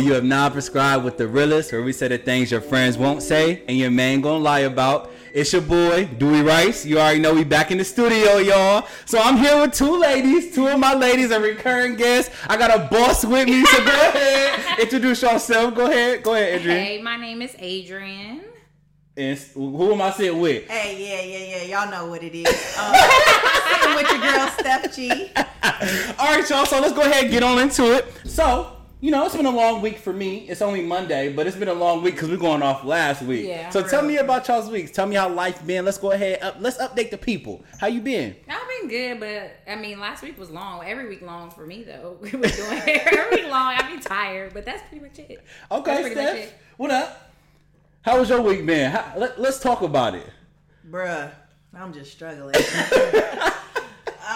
Yo, you have now prescribed with the realest, where we say the things your friends won't say and your man gonna lie about. It's your boy, Dewey Rice. You already know we back in the studio, y'all. So I'm here with two ladies. Two of my ladies are recurring guests. I got a boss with me, so go ahead. Introduce yourself. Go ahead. Go ahead, Adrian. Hey, my name is Adrian. And who am I sitting with? Hey, yeah, yeah, yeah. Y'all know what it is. Um, sitting with your girl Steph G. All right, y'all. So let's go ahead and get on into it. So, you know, it's been a long week for me. It's only Monday, but it's been a long week because we're going off last week. Yeah, So for tell me about y'all's weeks. Tell me how life been. Let's go ahead. Up, let's update the people. How you been? I've been good, but I mean, last week was long. Every week long for me though. We was doing hair every week long. I be tired, but that's pretty much it. That's Okay, much Steph. it. What up? How was your week, man? How, let, let's talk about it. Bruh, I'm just struggling.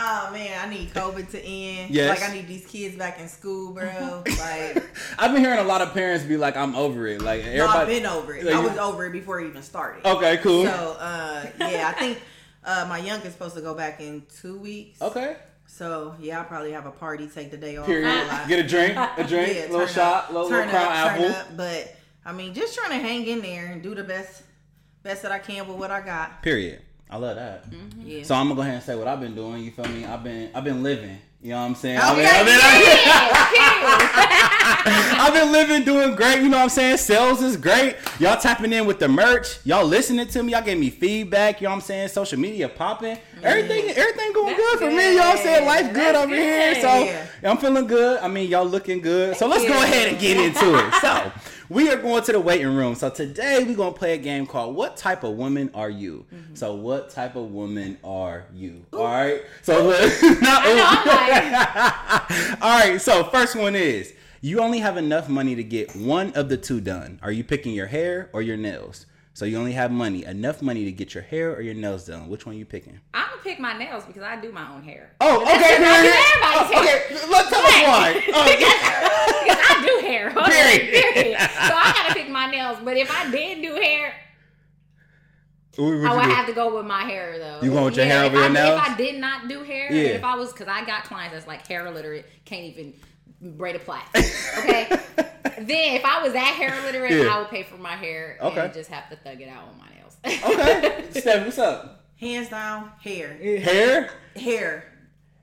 oh man, I need COVID to end. Yes. Like I need these kids back in school, bro. Like I've been hearing a lot of parents be like, "I'm over it." Like no, everybody. I've been over it. Like, I was over it before it even started. Okay, cool. So uh yeah, I think uh my youngest supposed to go back in two weeks. okay. So yeah, I'll probably have a party, take the day off. Period. Get a drink, a drink, yeah, little shot, up, little, little crown apple. up. But I mean, just trying to hang in there and do the best, best that I can with what I got. Period. I love that. Mm-hmm. Yeah. So I'm gonna go ahead and say what I've been doing. You feel me? I've been I've been living. You know what I'm saying? Okay, I've, been, I've, been, I've been living, doing great. You know what I'm saying? Sales is great. Y'all tapping in with the merch. Y'all listening to me. Y'all gave me feedback. You know what I'm saying? Social media popping. Mm-hmm. Everything everything going That's good for me. Y'all saying life good. good That's over here. So Yeah. I'm feeling good. I mean, y'all looking good. So let's go ahead and get into it. So we are going to the waiting room. So today we're gonna play a game called What Type of Woman Are You? Mm-hmm. So what type of woman are you? All right. So look, not I all right. So first one is you only have enough money to get one of the two done. Are you picking your hair or your nails? So you only have money, enough money to get your hair or your nails done. Which one you picking? I'm gonna pick my nails because I do my own hair. Oh, okay. because I do period. everybody's Oh, hair. okay. Let's tell us why. Oh, because I do hair. Period. So I gotta pick my nails. But if I did do hair, What would I would do? have to go with my hair though. You going with your hair if over your I, nails? If I did not do hair, Yeah. if I was, because I got clients that's like hair illiterate, can't even braid a plait. Okay. then if I was that hair illiterate, Yeah. I would pay for my hair Okay. and just have to thug it out on my nails. Okay. Steph, what's up? Hands down, hair, Hair? hair.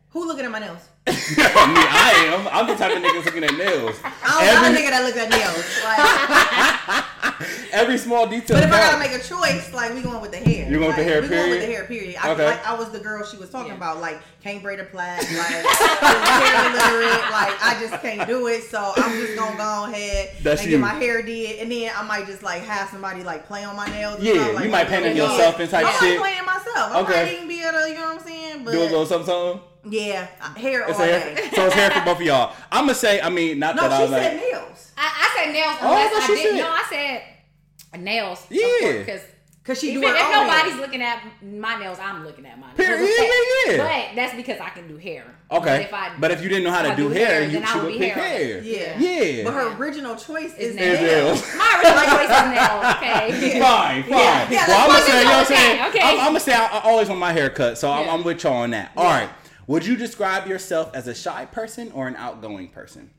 Who looking at my nails? I mean, I am. I'm the type of niggas looking at nails. I'm not Every- know a nigga that looks at nails. Like, Every small detail. but if I gotta make a choice, like we going with the hair. You going with the Like, hair, We going with the hair. Period. I, Okay. like I was the girl she was talking Yeah. about. Like can't braid a plait. Like hair illiterate. Like I just can't do it. So I'm just gonna go ahead That's and you. get my hair did, and then I might just like have somebody like play on my nails. Yeah, like, you might paint them yeah. yourself and type I shit. might playing myself. I Okay. might even be able to, you know what I'm saying? But Do a little something, something. Yeah, uh, hair It's all hair, day. so it's hair for both of y'all. I'm gonna say, I mean, not No, that I like. No, she said nails. I, I said nails Oh, I unless thought I, she did. said- No, I said nails. Yeah. Because Cause she even her if nobody's hair. looking at my nails, I'm looking at my nails. Period. Yeah, yeah, yeah. But that's because I can do hair. okay. But if I, But if you didn't know how to if I do, hair, you then I should would have be hair. hair. Yeah. Yeah. But her original choice Is is nails. nails. Nails. my original choice is nails. Okay. Fine, fine. Yeah, yeah, well, I'm gonna say, you know what I'm saying? Okay, okay. I'm, I'm gonna say I, I always want my hair cut, so I'm, I'm with y'all on that. All right. Would you describe yourself as a shy person or an outgoing person?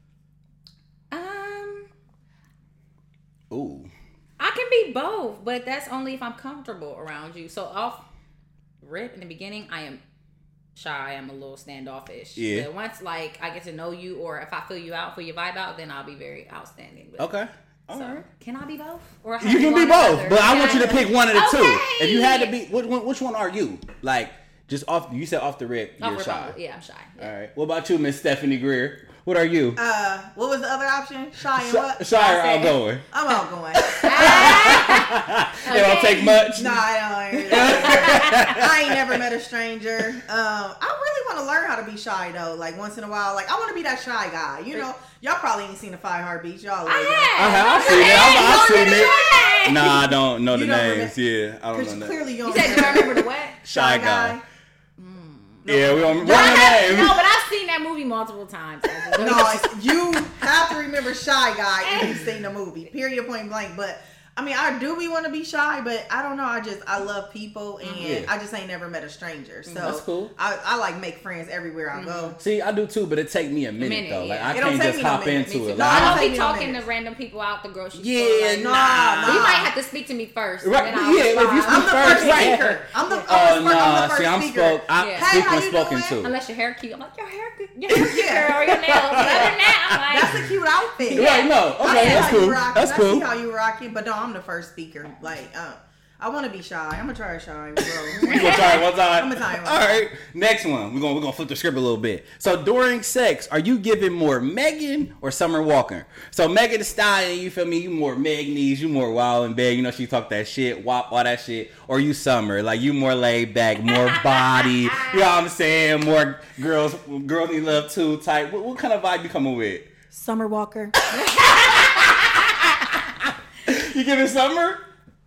Um, Ooh. I can be both, but that's only if I'm comfortable around you. So off rip in the beginning, I am shy. I'm a little standoffish. Yeah. But once like I get to know you, or if I feel you out, feel your vibe out, then I'll be very outstanding. Okay. All So right. can I be both? Or You can be both, but I want you to pick one of the two. If you had to be, which one, which one are you? Like, just off. You said off the rip, Off you're shy. I'm- Yeah, I'm shy. Yeah. All right. What about you, Miss Stephanie Greer? What are you? Uh, what was the other option? Shy and Shy, what? shy or I said- outgoing? I'm outgoing. It don't take much. No, I don't. I ain't never met a stranger. Um, I really want to learn how to be shy though. Like once in a while, like I want to be that shy guy. You know, y'all probably ain't seen the Five Heartbeats. Y'all I that. Have. I've seen it. I've, I've seen don't it. remember Nah, I don't know the You don't remember- names. Yeah, I don't Because know that. clearly you You don't said, do I remember the what? Shy guy. Mm. Yeah, we don't No, I remember have- no, but I've seen that movie multiple times. No, you have to remember Shy Guy if you've seen the movie. Period, point blank. But I mean, I do be want to be shy, but I don't know. I just I love people, and mm-hmm. Yeah. I just ain't never met a stranger. Mm, so That's cool. I, I like make friends everywhere I go. Mm-hmm. See, I do too, but it take me a minute, minute, though. Like yeah. I It can't just me no hop into it. No, Like, I I I don't don't be me no talking to random people out the grocery Yeah, store. like, nah, You nah. might have to speak to me first. Right, then I'll yeah, if you speak I'm the First, first right. speaker. I'm the, oh, I'm Oh the, first, nah, I'm see, I'm speaker. spoke. I Yeah. Hey, speak how when you spoken doing? to. Unless your hair cute, I'm like your hair good, your hair cute, Yeah. girl, your nails. Other than that, I'm like, That's a cute outfit. Right? No. Okay, that's cool. That's cool. how you rocking, but no, I'm the first speaker. Like, uh, I want to be shy. I'm gonna try to shy, bro. You gonna try it one time? I'm gonna try it one All time. right. Next one. We're gonna we're gonna flip the script a little bit. So during sex, are you giving more Megan or Summer Walker? So Megan Thee Stallion, you feel me? You more Magnies, you more wild and big. You know she talk that shit, wop all that shit. Or you Summer, like you more laid back, more body. you know what I'm saying? More girls, girls need love too. Type. What, what kind of vibe you coming with? Summer Walker. You give giving Summer?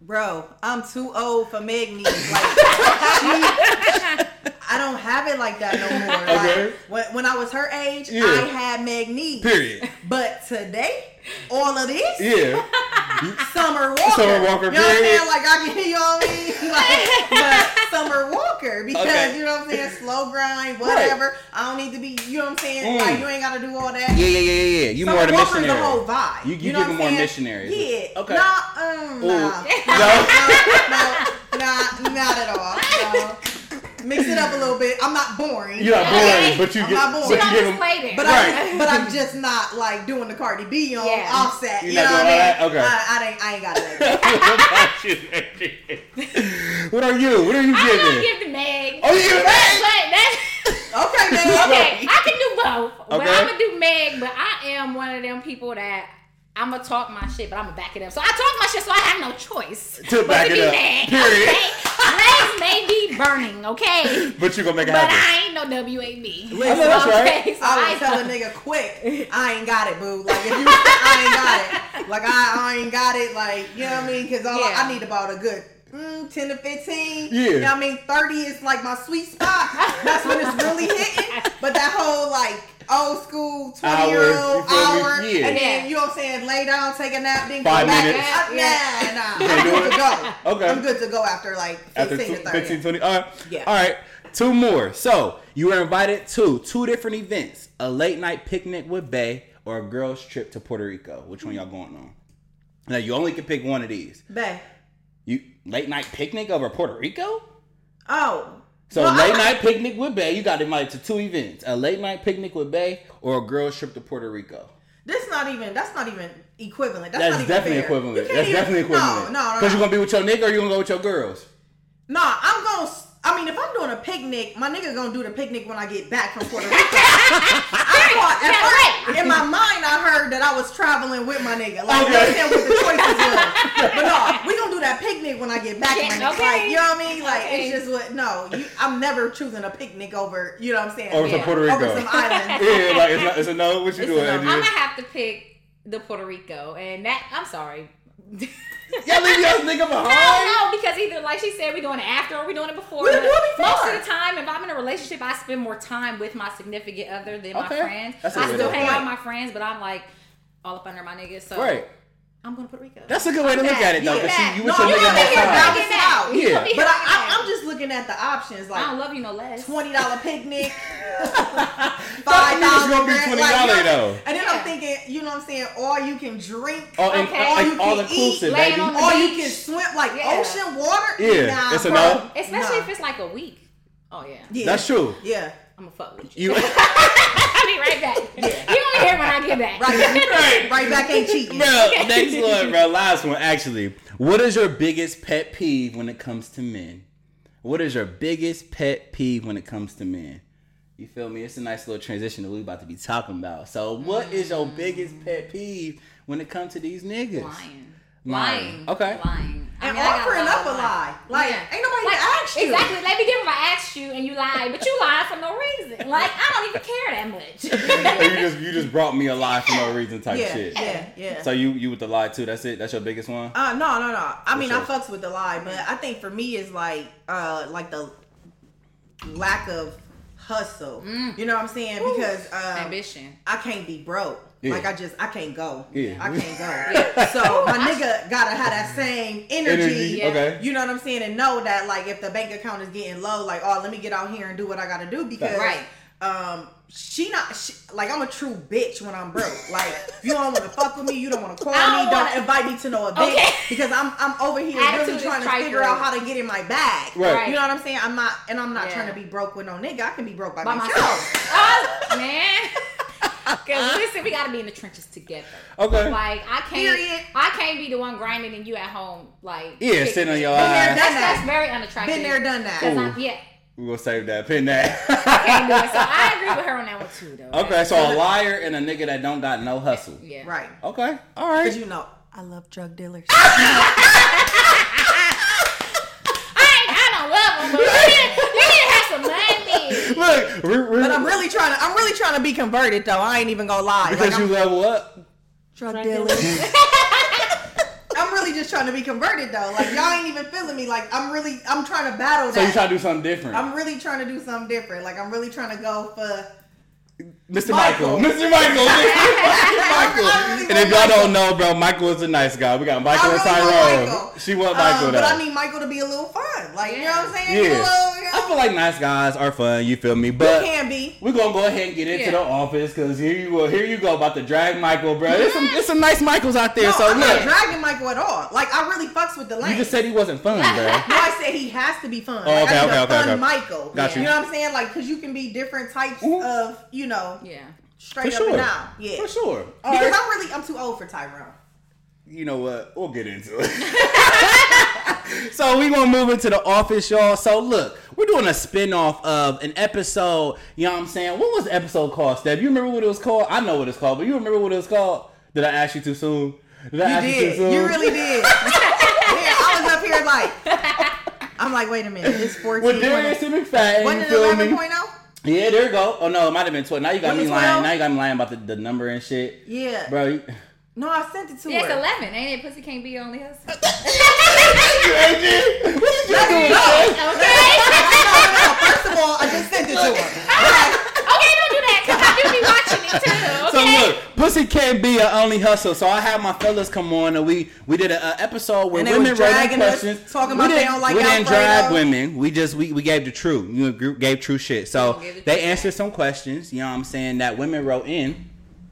Bro, I'm too old for Magni. Like, she, I don't have it like that no more. Okay. Like, when, when I was her age, Yeah. I had Magni. Period. But today, all of this, Yeah. Summer Walker. Summer Walker, You know what I'm period. saying? Like I can, you know what I mean? Like, but Summer Walker because Okay. you know what I'm saying? Slow grind, whatever. I don't need to be. You know what I'm saying? Mm. Like you ain't got to do all that. Yeah, yeah, yeah, yeah, yeah. You Summer more the Walker missionary. the whole vibe. You, you, know give more saying? missionaries. Yeah. Okay. Nah, um, nah. No. no, nah, not at all. No. Mix it up a little bit. I'm not boring. You're not boring, Okay. but you I'm get, not boring. but she you don't them. play there. But Right. I, but I'm just not like doing the Cardi B on Yeah. offset. You're you not know doing what I all mean? that? Okay. I, I ain't, I ain't got it. Like what are you? What are you giving? I'm gonna give the Meg. Oh, you give but Meg? that, Okay, man. okay, I can do both. But Okay. I'm gonna do Meg. But I am one of them people that. I'm gonna talk my shit, but I'm gonna back it up. So I talk my shit, so I have no choice To but back to it be up. Meg. Period. Okay? Legs may be burning, okay, But you gonna make it but happen. I ain't no WAB. Listen, I know that's right. Okay, so I I would tell a nigga quick, I ain't got it, boo. Like if you, I ain't got it. Like I, I ain't got it. Like you know what I mean? Because all Yeah. I, I need about a good. Mm, 10 to 15 Yeah. you know what I mean 30 is like my sweet spot that's when it's really hitting but that whole like old school 20 Hour, year old you feel me? hour Yeah. and then you know what I'm saying lay down take a nap then Five go back minutes. Uh, Yeah. nah nah I'm good to go Okay. I'm good to go after like 15 After to two, 30 15, 20. All right. Yeah. All right. Two more. So you were invited to two different events: a late night picnic with Bae or a girls' trip to Puerto Rico. Which one y'all going on? Now you only can pick one of these. Bae. You late night picnic over Puerto Rico? oh So Well, late I- night picnic with Bae, you got invited to two events: a late night picnic with Bae or a girls' trip to Puerto Rico. That's not even. That's not even equivalent. That's, That's not even definitely fair. equivalent. That's even- definitely equivalent. No, no, no. Because no. you're gonna be with your nigga or you gonna go with your girls. Nah, I'm gonna. I mean, if I'm doing a picnic, my nigga gonna do the picnic when I get back from Puerto Rico. I thought, at first, in my mind, I heard that I was traveling with my nigga. Like, you Okay. understand what the choices was. But no, we gonna do that picnic when I get back. Yeah, my nigga. okay. Like, you know what I mean? Like, Okay. it's just what. No, you, I'm never choosing a picnic over. You know what I'm saying? Over Yeah. to Puerto Rico. Over some islands. yeah, like it's, not, it's a no. What you It's doing, no. I'm gonna have to pick the Puerto Rico, and that I'm sorry. Y'all leave y'all nigga behind. no, because either like she said, we're doing it after or we're doing it before. We're doing it before. Most of the time, if I'm in a relationship, I spend more time with my significant other than my friends. That's a I good still hang out with my friends, but I'm like all up under my niggas. So Right. I'm going to Puerto Rico. That's a good way to look at it though, because Yeah. you, you with No, you nigga over here more time. balance out. You Yeah. me But I, I, I'm just looking at the options. Like I don't love you no less. twenty dollar picnic, Thought five it was dollars. gonna be $20 though. And then Yeah. I'm thinking, you know what I'm saying? All you can drink, Oh, and, Okay. like, All you all can inclusive, eat, laying baby. on the all you can swim, like Yeah. ocean water. Yeah, nah, it's a no? Especially Nah. if it's like a week. Oh yeah. Yeah. That's true. Yeah. I'm gonna fuck with you. You, I'll be right back. You don't hear when I get back. Right, Right. right back ain't cheating. bro. Next one, bro. Last one, actually. What is your biggest pet peeve when it comes to men? What is your biggest pet peeve when it comes to men? You feel me? It's a nice little transition that we about to be talking about. So, what is your biggest mm. pet peeve when it comes to these niggas? Lying. Lying. Lying. Okay. Lying. I And mean, offering up a lie. Like, Yeah. ain't nobody Like, asked you. Exactly. Let me give if I asked you and you lied, but you lied for no reason. Like I don't even care that much. Or you just you just brought me a lie for no reason type Yeah, shit. yeah, yeah. So you you with the lie too? That's it. That's your biggest one. Uh, no, no, no. I mean, sure. I fucks with the lie, but I think for me is like, uh, like the lack of hustle. You know what I'm saying? Because um, Ambition. I can't be broke. Yeah. Like I just I can't go. Yeah. I can't go. So my nigga gotta have that same energy. Energy, Yeah. okay. You know what I'm saying? And know that like if the bank account is getting low, like oh let me get out here and do what I gotta do because Right. um she not she, like I'm a true bitch when I'm broke. Like if you don't want to fuck with me, you don't want to call don't me, don't invite me to no event Okay. because I'm I'm over here Attitude really trying to figure out how to get in my bag. Right. You know what I'm saying? I'm not and I'm not Yeah. trying to be broke with no nigga. I can be broke by, by myself. myself. oh, man. Cause listen, we gotta be in the trenches together. Okay. Like I can't, Period. I can't be the one grinding and you at home like Yeah, kicking sitting on your ass. That's, that. that's very unattractive. Been there, done that. 'Cause I'm- yeah, We're gonna save that. Pin that. can't do it. So I agree with her on that one too, though. okay, so a liar and a nigga that don't got no hustle. yeah, Right. Okay. All right. Because you know, I love drug dealers. I ain't, I don't love them, but you need, you need to have some money. Look, re- re- but I'm really trying to. I'm really trying to be converted though. I ain't even gonna lie. because Like, you I'm, level up. drug dealers. I'm really just trying to be converted though. Like y'all ain't even feeling me. Like I'm really. I'm trying to battle So you that. try to do something different. I'm really trying to do something different. Like I'm really trying to go for. Mr. Michael. Michael. Mr. Michael. Mr. Michael. And if y'all don't know, bro, Michael is a nice guy. We got Michael I and Tyrone. Michael. She want Michael Um, though. but I need Michael to be a little fun. Like you know what I'm saying? yeah. Little, you know, I feel like nice guys are fun. You feel me? But you can be. we're gonna go ahead and get into Yeah. the office because here you go. Here you go about to drag Michael, bro. There's some, there's some nice Michaels out there. No, so I'm not look, dragging Michael at all. Like I really fucks with the lane. you just said he wasn't fun, bro. No, I said he has to be fun. Oh, like, okay, I need okay, a okay, fun okay. Michael. Got you. You know what I'm saying? Like, cause you can be different types Mhm. of, you know, Yeah. straight For up sure. and down. Yeah. For sure. All Because right. I'm really, I'm too old for Tyrone. you know what? We'll get into it. so we gonna move into the office, y'all. So look, we're doing a spin-off of an episode. You know what I'm saying? What was the episode called, Steph? You remember what it was called? I know what it's called, but you remember what it was called? Did I ask you too soon? Did I You ask you too did. soon? You really did. yeah, I was up here like, I'm like, wait a minute, it's 14. With Darius and McFadden, Wasn't you it feel me? 11.0? Yeah, there you go. Oh no, it might have been 12. Now you got me it lying. Now you got me lying about the, the number and shit. Yeah. Bro, you, No, I sent it to Yeah, it's eleven, ain't it? Pussy can't be only us. what did you Let's do? go. Okay. no, no, no. First of all, I just sent it to her. okay, don't do that because I do be watching it too. So look, pussy can't be a only hustle. So I had my fellas come on and we we did an episode where And they women was wrote in dragging us, questions. talking we about they didn't- don't like We didn't Alfredo. drag women. We just we, we gave the truth. You know, group gave true shit. So the they answered some questions. You know what I'm saying that women wrote in.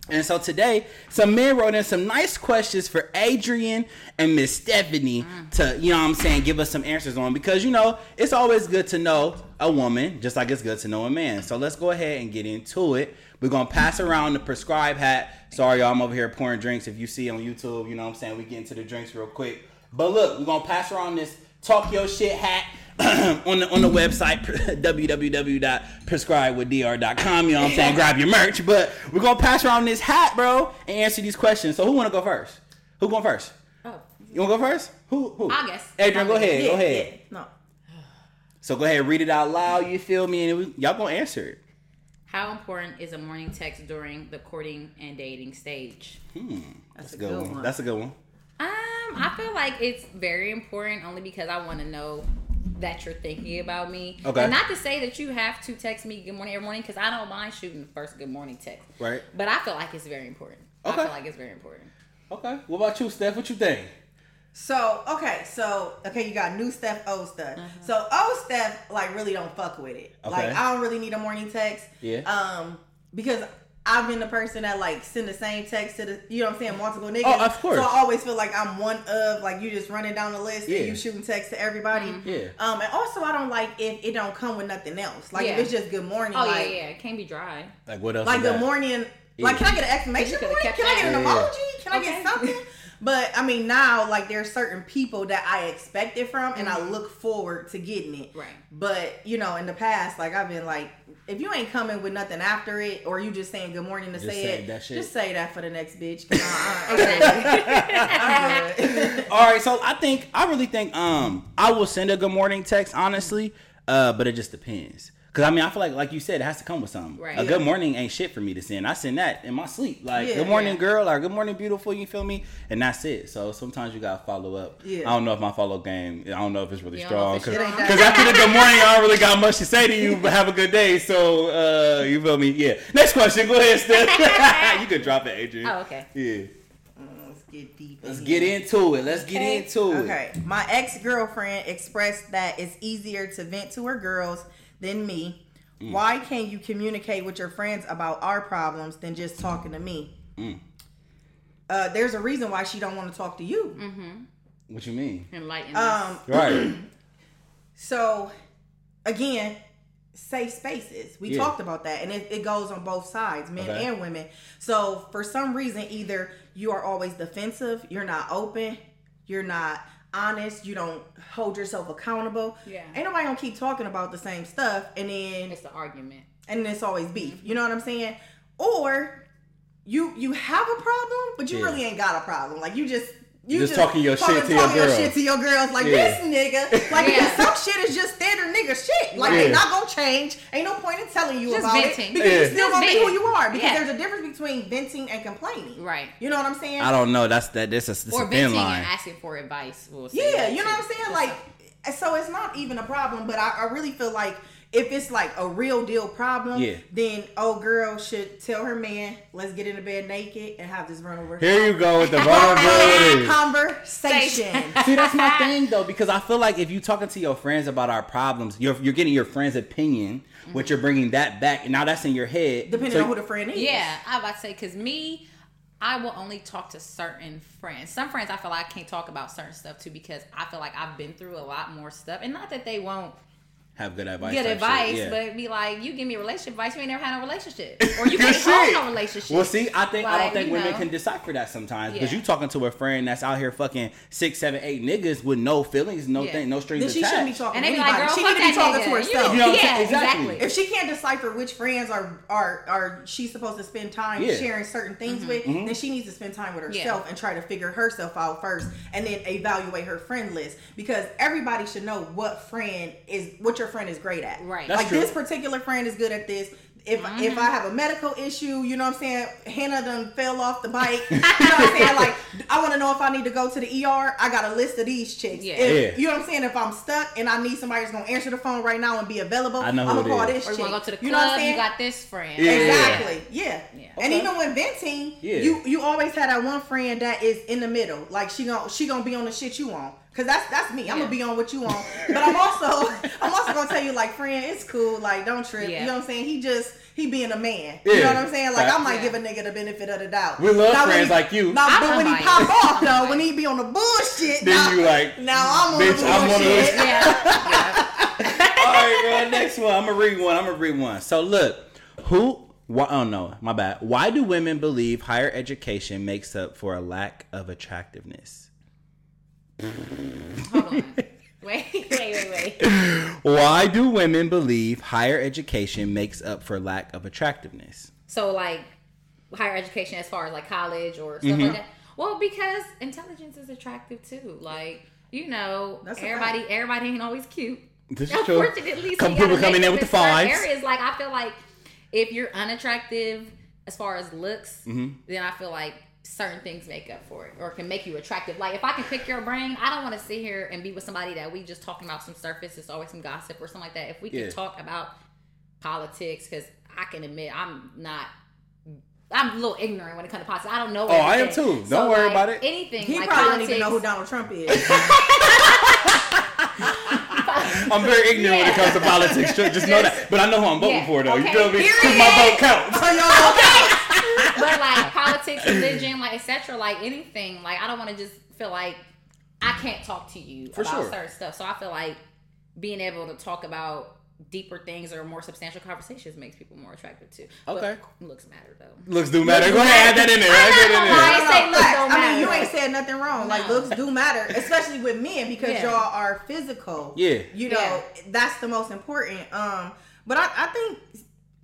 And so today, some men wrote in some nice questions for Adrian and Miss Stephanie Mm. to, you know what I'm saying, give us some answers on because, you know, it's always good to know a woman just like it's good to know a man. So let's go ahead and get into it. We're going to pass around the prescribed hat. Sorry, y'all, I'm over here pouring drinks. If you see on YouTube, you know what I'm saying, we get into the drinks real quick. But look, we're going to pass around this talk your shit hat. on the on the website www.prescribewithdr.com you know what I'm saying? Grab your merch but we're gonna pass around this hat bro and answer these questions. So who wanna go first? Who going first? Oh, you wanna go first? Who who? I guess. Adrian go ahead Yeah, go ahead. yeah. No. so go ahead read it out loud you feel me? And we, y'all gonna answer it. How important is a morning text during the courting and dating stage? that's a good, one. that's a good one. Um, I feel like it's very important only because I want to know that you're thinking about me. Okay. And not to say that you have to text me good morning every morning because I don't mind shooting the first good morning text. right But I feel like it's very important. Okay. I feel like it's very important. okay what about you Steph what you think So okay, so okay, you got new Steph, old Steph. So old Steph like really don't fuck with it. Like I don't really need a morning text. Yeah. Um, because I've been the person that like send the same text to the you know what I'm saying multiple niggas. Oh, of course. So I always feel like I'm one of like you just running down the list Yeah. and you shooting text to everybody. Yeah. Um, and also I don't like if it don't come with nothing else. Like Yeah. if it's just good morning. Oh, like, yeah, yeah. It can't be dry. like what else like good that? morning. Like, can I get an exclamation point? kept Can I get an that. emoji? Can I get something? But I mean, now like there's certain people that I expect it from, and I look forward to getting it. Mm-hmm. Right. But you know, in the past, like I've been like, if you ain't coming with nothing after it, or you just saying good morning to Just say say it, that shit. just say that for the next bitch. I- I- I'm good. All right, so I think I really think um I will send a good morning text honestly, uh, but it just depends. Cause I mean, I feel like, like you said, it has to come with something. Right. A Yeah. good morning ain't shit for me to send. I send that in my sleep. Like, Yeah. good morning, Yeah. girl, or good morning, beautiful. You feel me? And that's it. So sometimes you gotta follow up. Yeah. I don't know if my follow game. I don't know if it's really You strong. if it's Cause, strong. 'cause after the good morning, I don't really got much to say to you. But have a good day. So uh, you feel me? Yeah. Next question. Go ahead, Steph. you could drop it, Adrian. Oh, okay. Yeah. Let's get deep. Let's in get into it. Let's get Okay. into it. Okay. My ex girlfriend expressed that it's easier to vent to her girls than me. Mm. Why can't you communicate with your friends about our problems than just talking to me? Mm. Uh, there's a reason why she don't want to talk to you. What you mean? Enlighten Um, Right. so again, safe spaces. We Yeah. talked about that, and it, it goes on both sides, men Okay. and women. So for some reason, either you are always defensive, you're not open, you're not honest, you don't hold yourself accountable. Yeah. Ain't nobody gonna keep talking about the same stuff, and then It's the argument. and it's always beef. Mm-hmm. You know what I'm saying? Or you you have a problem, but you Yeah. really ain't got a problem. Like you just you Just talking your shit to your talking girls. shit to your girls. Like Yeah. this nigga, like Yeah. some shit is just standard nigga shit. Like Yeah. they not gonna change. Ain't no point in telling you Just about venting. it because Yeah. you still gonna be who you are. Because Yeah. there's a difference between venting and complaining. Right. You know what I'm saying? I don't know. That's that. This is this Or a thin venting line. and asking for advice. We'll say Yeah, you know too. what I'm saying? Like, so it's not even a problem, but I, I really feel like if it's like a real deal problem, Yeah. then old girl should tell her man, let's get into bed naked and have this run over. Here you go with the Have vulnerability. conversation. See, that's my thing though, because I feel like if you're talking to your friends about our problems, you're you're getting your friend's opinion, but mm-hmm. you're bringing that back, and now that's in your head. Depending So- on who the friend is. Yeah, I about to say because me, I will only talk to certain friends. Some friends I feel like I can't talk about certain stuff to because I feel like I've been through a lot more stuff, and not that they won't have good advice. Good advice, yeah. but be like, you give me relationship advice, you ain't never had no relationship, or you Good can't hold shit. no relationship. Well, see, I think I don't think women know. can decipher that sometimes because Yeah. you talking to a friend that's out here fucking six, seven, eight niggas with no feelings, no Yeah. thing, no strings Then she attached. shouldn't be talking and to they be anybody. like, girl, she fuck need to be talking nigga. to herself. You know what I'm yeah. Exactly. exactly. if she can't decipher which friends are are are she's supposed to spend time Yeah. sharing certain things Mm-hmm. with, Mhm. then she needs to spend time with Yeah. herself and try to figure herself out first, and then evaluate her friend list because everybody should know what friend is what your friend is great at. Right. That's like true. this particular friend is good at this. If Mm-hmm. if I have a medical issue, you know what I'm saying, Hannah done fell off the bike. You know what I'm saying? Like I want to know if I need to go to the ER. I got a list of these chicks. Yeah. If- Yeah. You know what I'm saying? If I'm stuck and I need somebody that's gonna answer the phone right now and be available, I know I'm gonna it call is. this or you chick. want to go to the club, You know what I'm saying? you got this friend. Yeah. Exactly. Yeah. Yeah. And even when venting, Yeah. you you always had that one friend that is in the middle. Like she gon' she gonna be on the shit you on. Cause that's that's me. I'm Yeah. gonna be on what you on. But I'm also I'm also gonna tell you like friend, it's cool. Like don't trip. Yeah. You know what I'm saying? He just he being a man. You know what I'm saying? Like I might Yeah. give a nigga the benefit of the doubt. We love Now, when friends he- like you. Now, I'm but when he unbiased. pop off I'm though, unbiased. when he be on the bullshit, Then now, you like, now I'm on bitch, the I'm one of those- bullshit. Yeah. yeah. All right, well, next one. I'm gonna read one. I'm gonna read one. So look, who? Why, oh no, my bad. Why do women believe higher education makes up for a lack of attractiveness? Hold on. Wait, wait, wait, wait. Why do women believe higher education makes up for lack of attractiveness? So like higher education as far as like college or stuff Mm-hmm. like that. Well, because intelligence is attractive too. Like, you know, That's everybody everybody ain't always cute. This is true. Unfortunately, Couple people gotta coming in up with the certain fives. Areas like I feel like if you're unattractive as far as looks, Mm-hmm. then I feel like certain things make up for it or can make you attractive. Like if I can pick your brain, I don't want to sit here and be with somebody that we just talking about some surface. It's always some gossip or something like that. If we can Yeah. talk about politics, because I can admit I'm not. I'm a little ignorant when it comes to politics. I don't know. Oh, I am everything. too. Don't worry like, about it. Anything. He like probably politics, don't even know who Donald Trump is. I'm very ignorant when it comes to politics. Just just know that. But I know who I'm voting Yeah, for, though. You feel me? Because my vote counts. So y'all okay? but like politics, religion, like etc. Like anything, like I don't want to just feel like I can't talk to you For about sure. certain stuff. So I feel like being able to talk about deeper things or more substantial conversations makes people more attractive too. But Okay. looks matter though. Looks do matter. Go ahead, add that in there. Add that in I there. say looks don't I mean, you ain't said nothing wrong. Like looks do matter, especially with men because Yeah. y'all are physical. Yeah. you know Yeah. that's the most important. Um, but I, I think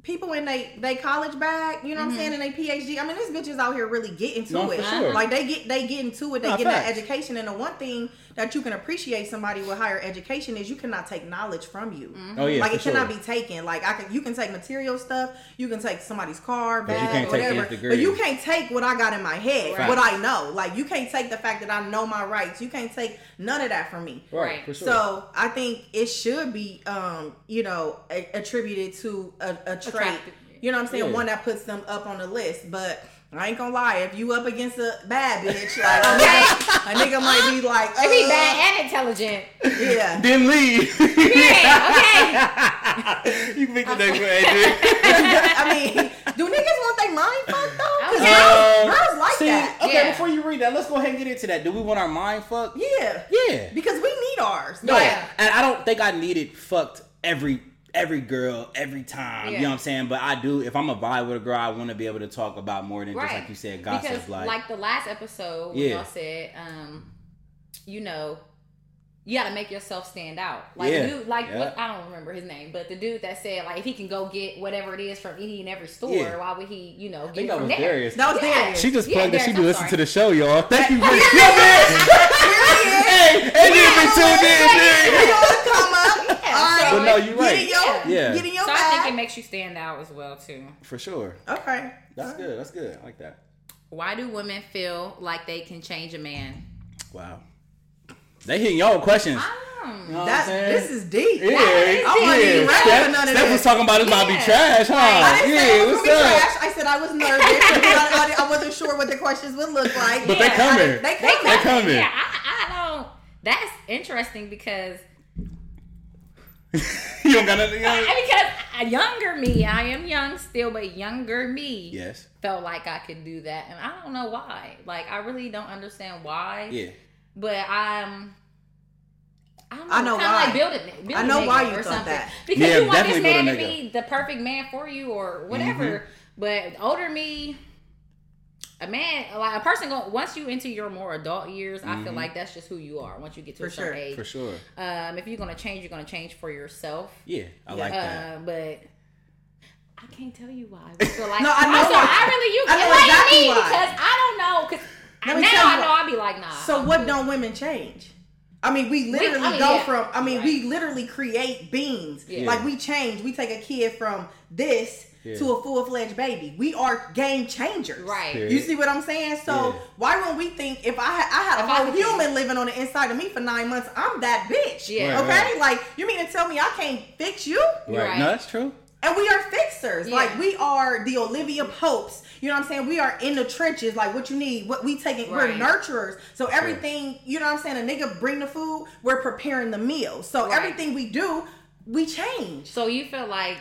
people in they they college bag, you know Mm-hmm. what I'm saying, and they PhD. I mean, these bitches out here really get into No, it. for sure. Like they get they get into it. They get that education. And the one thing that you can appreciate somebody with higher education is you cannot take knowledge from you. Oh yeah, like for it cannot sure. be taken. Like I can, you can take material stuff. You can take somebody's car, But you bag, can't take whatever. his degree. But you can't take what I got in my head, Right. what I know. Like you can't take the fact that I know my rights. You can't take none of that from me. Right. for sure. So I think it should be, um, you know, a- attributed to a, a trait. Attractive. You know what I'm saying? Yeah. One that puts them up on the list. But I ain't gonna lie, if you up against a bad bitch, like a, nigga, a nigga might be like, If he uh, bad and intelligent. yeah. then leave. Yeah, okay. you can pick the next one, Adrian. I mean, do niggas want their mind fucked though? 'Cause Okay. girls, girls like See, that. Okay, Yeah. before you read that, let's go ahead and get into that. Do we want our mind fucked? Yeah. Yeah. Because we need ours. No, Yeah. and I don't think I need it fucked every every girl every time. You know what I'm saying? But I do. If I'm a vibe with a girl, I want to be able to talk about more than just like you said, gossip. Because like, like, the last episode, when Yeah. y'all said, um, you know, you got to make yourself stand out. Like Yeah. the dude, like Yeah. what, I don't remember his name, but the dude that said like if he can go get whatever it is from any and every store, Yeah. why would he, you know, I get think it that from was there? That was Yeah. Darius. She just Yeah, plugged that she Darius, do I'm listen sorry. to the show, y'all. Thank you for yeah, man. Hey, Adrian been tuned in, You dude. know the come up. Yeah, All right. so But no, you Get right. in your, Yeah. get in your So I think it makes you stand out as well too. For sure. Okay. That's good. That's good. I like that. Why do women feel like they can change a man? Wow. They hitting y'all with questions. Um, You know That's this is deep. Yeah, That is I wasn't even ready Steph, for none of Steph this. was talking about it's about to be trash, huh? I didn't say yeah, it was what's be up? trash. I said I was nervous. I, I, I wasn't sure what the questions would look like. But they Yeah. coming. They they coming. They coming. Yeah, I, I don't. That's interesting because you don't got nothing else? because a younger me, I am young still, but younger me Yes. felt like I could do that, and I don't know why. Like I really don't understand why. Yeah. But I'm. I, know, I know why. Like building, building I know why you or thought something. that. Because Yeah, you want this man to be the perfect man for you or whatever. Mm-hmm. But older me, a man like a person go once you into your more adult years, I feel like that's just who you are. Once you get to a certain sure. age, Mm-hmm. For sure. um, if you're gonna change, you're gonna change for yourself. Yeah, I like that. Uh, but I can't tell you why. I feel like No, I know I'm why. I really you I know enlighten exactly me why. because I don't know because now me tell you I know why. I'll be like nah. So what don't women change? I mean, we literally I mean, go yeah. from. I mean, Right. we literally create beings. Yeah. Like we change. We take a kid from this Yeah. to a full fledged baby. We are game changers. Right. Period. You see what I'm saying? So Yeah. why wouldn't we think if I had I had a If whole human living on the inside of me for nine months, I'm that bitch. Yeah. Right, okay. right. Like you mean to tell me I can't fix you? Right. right. No, that's true. And we are fixers. Yeah. Like we are the Olivia Popes. You know what I'm saying? We are in the trenches. Like what you need, what we taking. Right. We're nurturers. So everything, you know what I'm saying? A nigga bring the food. We're preparing the meal. So Right. everything we do, we change. So you feel like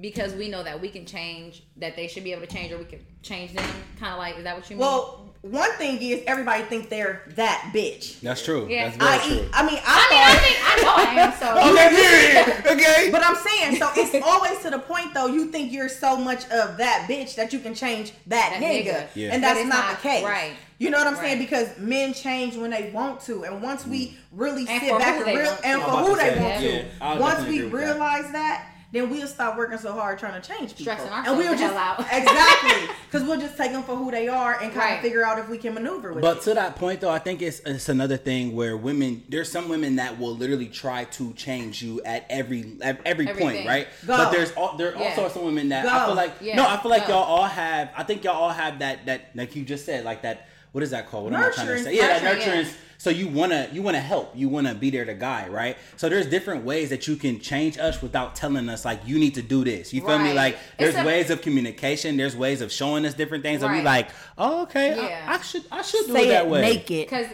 because we know that we can change, that they should be able to change, or we can change them. Kind of like, is that what you mean? Well, one thing is everybody think they're that bitch. That's true. Yeah. That's very I true. eat. I mean, I, I mean, I thought. think I know I am. So Okay, period. Okay. But I'm saying, so it's always to the point though. You think you're so much of that bitch that you can change that, That nigga, nigga. Yeah. and that's not, not- the case. right. You know what I'm saying? Because men change when they want to, and once we mm. really And sit back and real and for who they want yeah, I to, once we agree with that. realize that. Then we'll stop working so hard trying to change people, Stressing and ourselves we'll just hell out. exactly because we'll just take them for who they are and kind Right. of figure out if we can maneuver with them. But it. to that point, though, I think it's it's another thing where women. There's some women that will literally try to change you at every at every point, right? Go. But there's al- there Yeah. also some women that I feel like Yeah, no, I feel like go. y'all all have. I think y'all all have that that like you just said, like that. What is that called? What am I trying to say? Yeah, that Nurturing, yeah. Nurturance. So you wanna you wanna help. You wanna be there to guide, right? So there's different ways that you can change us without telling us like you need to do this. You feel me? Like there's a- ways of communication. There's ways of showing us different things. And we Right. like, oh okay, I- Yeah. I, should I should do Say it that it way. naked. because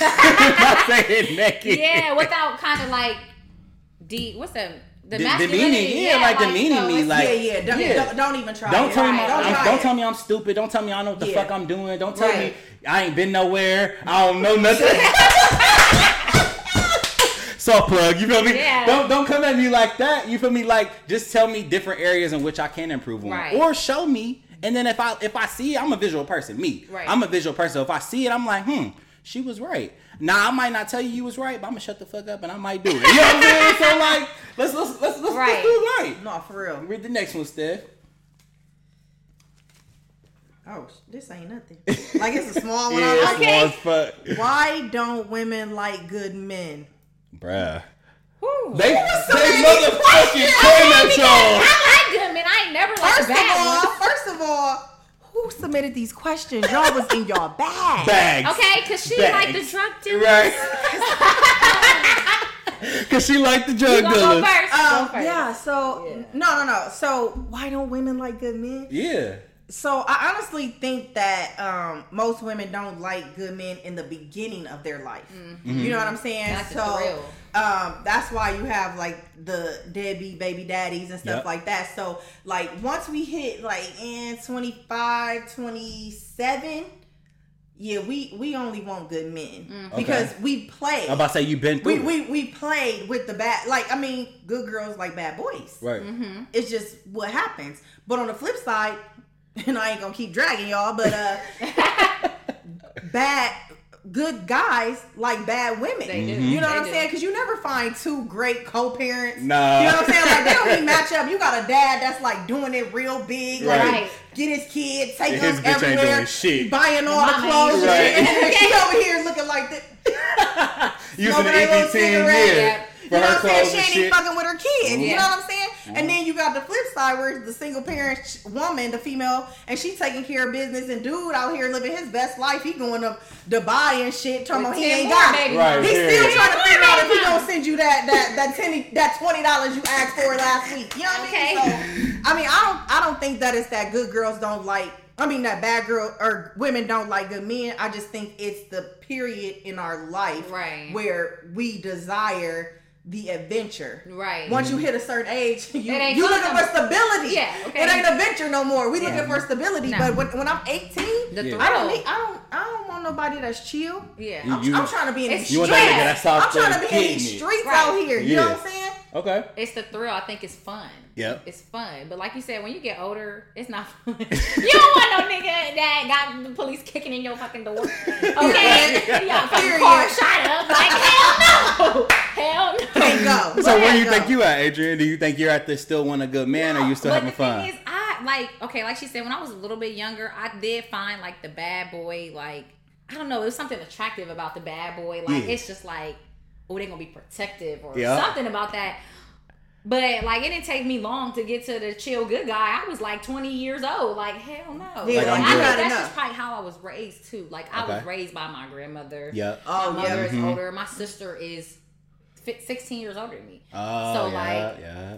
Not saying naked. yeah, without kind of like de what's that the De- masculinity, demeaning, yeah, like you demeaning know, me, like- yeah, yeah. Don't, yeah. Don't, don't even try. Don't it. tell me Right. I'm- Don't don't, tell me I'm stupid. Don't tell me I know what the Yeah. fuck I'm doing. Don't tell me Right. I ain't been nowhere. I don't know nothing. Soft plug, you feel me? Yeah. Don't don't come at me like that. You feel me? Like just tell me different areas in which I can improve on, Right. or show me. And then if I if I see it, I'm a visual person. Me, Right. I'm a visual person. If I see it, I'm like, hmm, she was right. Now I might not tell you you was right, but I'm gonna shut the fuck up and I might do it. You know what I'm saying? So like, let's let's let's let's, Right. let's do it right. No, for real. Read the next one, Steph. Oh, this ain't nothing. Like it's a small one. Yeah, I was small Okay. as fuck. Why don't women like good men? Bruh. Whew. They, they many motherfucking came at y'all. I like good men. I ain't never liked First of all, ones. first of all, who submitted these questions? Y'all was in your bag. Bags. Okay, because she Bags. like the drug dealers. Right. Cause she like the drug gonna go first? Um, go first. yeah. So no, no, no. So why don't women like good men? Yeah. So I honestly think that um, most women don't like good men in the beginning of their life. You know what I'm saying? That's so um, that's why you have like the deadbeat baby daddies and stuff Yep. like that. So like once we hit like in 25, 27, yeah, we we only want good men because we play. I'm about to say you've been we, through. we we played with the bad like I mean good girls like bad boys. right. Mm-hmm. It's just what happens. But on the flip side, and I ain't gonna keep dragging y'all, but uh bad good guys like bad women. They do. You know They what I'm do. saying? Because you never find two great co-parents. Nah. You know what I'm saying? Like they don't even match up. You got a dad that's like doing it real big, like get his kids, take His them bitch ain't everywhere, doing shit. buying all the clothes, ain't and and she over here looking like this. Using the Smoking that little EBT yeah. For You know her what I'm saying? clothes She ain't shit. fucking with her kids. You know what I'm saying? And then you got the flip side where the single parent sh- woman, the female, and she taking care of business, and dude out here living his best life. He going to Dubai and shit. Talking With about he ain't got baby it. Right. He's period. still trying to figure out if he gonna send you that that that ten that twenty dollars you asked for last week. You know what Okay. I mean? So I mean, I don't I don't think that it's that good girls don't like. I mean that bad girl or women don't like good men. I just think it's the period in our life Right. where we desire the adventure. Right. Once you hit a certain age, you, It ain't you fun looking no for stability. Yeah, okay. It ain't adventure no more. We Yeah. looking for stability. No. But when, when I'm 18, The Yeah. I don't need. I don't. I don't want nobody that's chill. Yeah. You- I'm, you- I'm trying to be in the these You want streets. that nigga that's I'm trying to be in hitting these streets Right. out here. You know what I'm saying? Okay. It's the thrill. I think it's fun. Yep. It's fun. But like you said, when you get older, it's not fun. you don't want no nigga that got the police kicking in your fucking door. Okay? Your fucking Period. car shot up. Like, hell no. Hell no. Can't go. So where Can't you go. think you at, Adrian? Do you think you're at the still want a good man, or you still but having the fun? thing is, I like okay, like she said, when I was a little bit younger, I did find like the bad boy, like I don't know, it was something attractive about the bad boy. Like Yeah. it's just like, oh, they're gonna be protective or Yeah. something about that. But like it didn't take me long to get to the chill good guy. I was like 20 years old. Like hell no. Yeah, Like, I I'm think that's enough. just probably how I was raised too. Like I was raised by my grandmother. Yep. Oh my mother yeah. is Mhm. older. My sister is fi- 16 years older than me. Oh, So, yeah, like, yeah.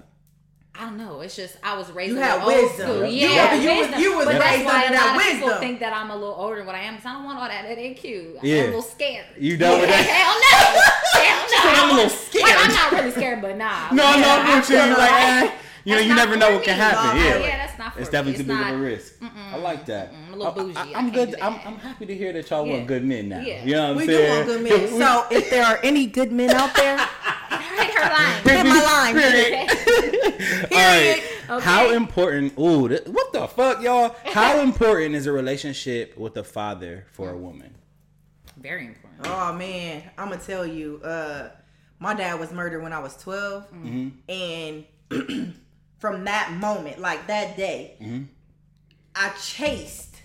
I don't know. It's just I was raised You in had old wisdom. school. Yeah, Yeah, you was- wisdom. you was but that's raised why a that lot of people wisdom. think that I'm a little older than what I am because I don't want all that. That ain't cute. I'm Yeah. a little scared. You done with Yeah, that? Hell no. Hell. I'm a little Like, scared. I'm not really scared, but nah. No, Yeah, no, I I'm feel you like, eh, you know, you never know for what can happen. Nah, Yeah. yeah, that's not for It's me. definitely It's too big of a not- risk. I like that. Mm-mm, a little bougie. I, I am can't good. I'm. I'm happy to hear that y'all Yeah. want good men now. Yeah. You know what We I'm do want good men. So if there are any good men out there, Hit her line. hit my line. Period. All right. Okay. How important? Ooh, th- what the fuck, y'all? How important is a relationship with a father for a woman? Very important. Oh man, I'm gonna tell you. Uh, my dad was murdered when I was 12, and from that moment, like that day, I chased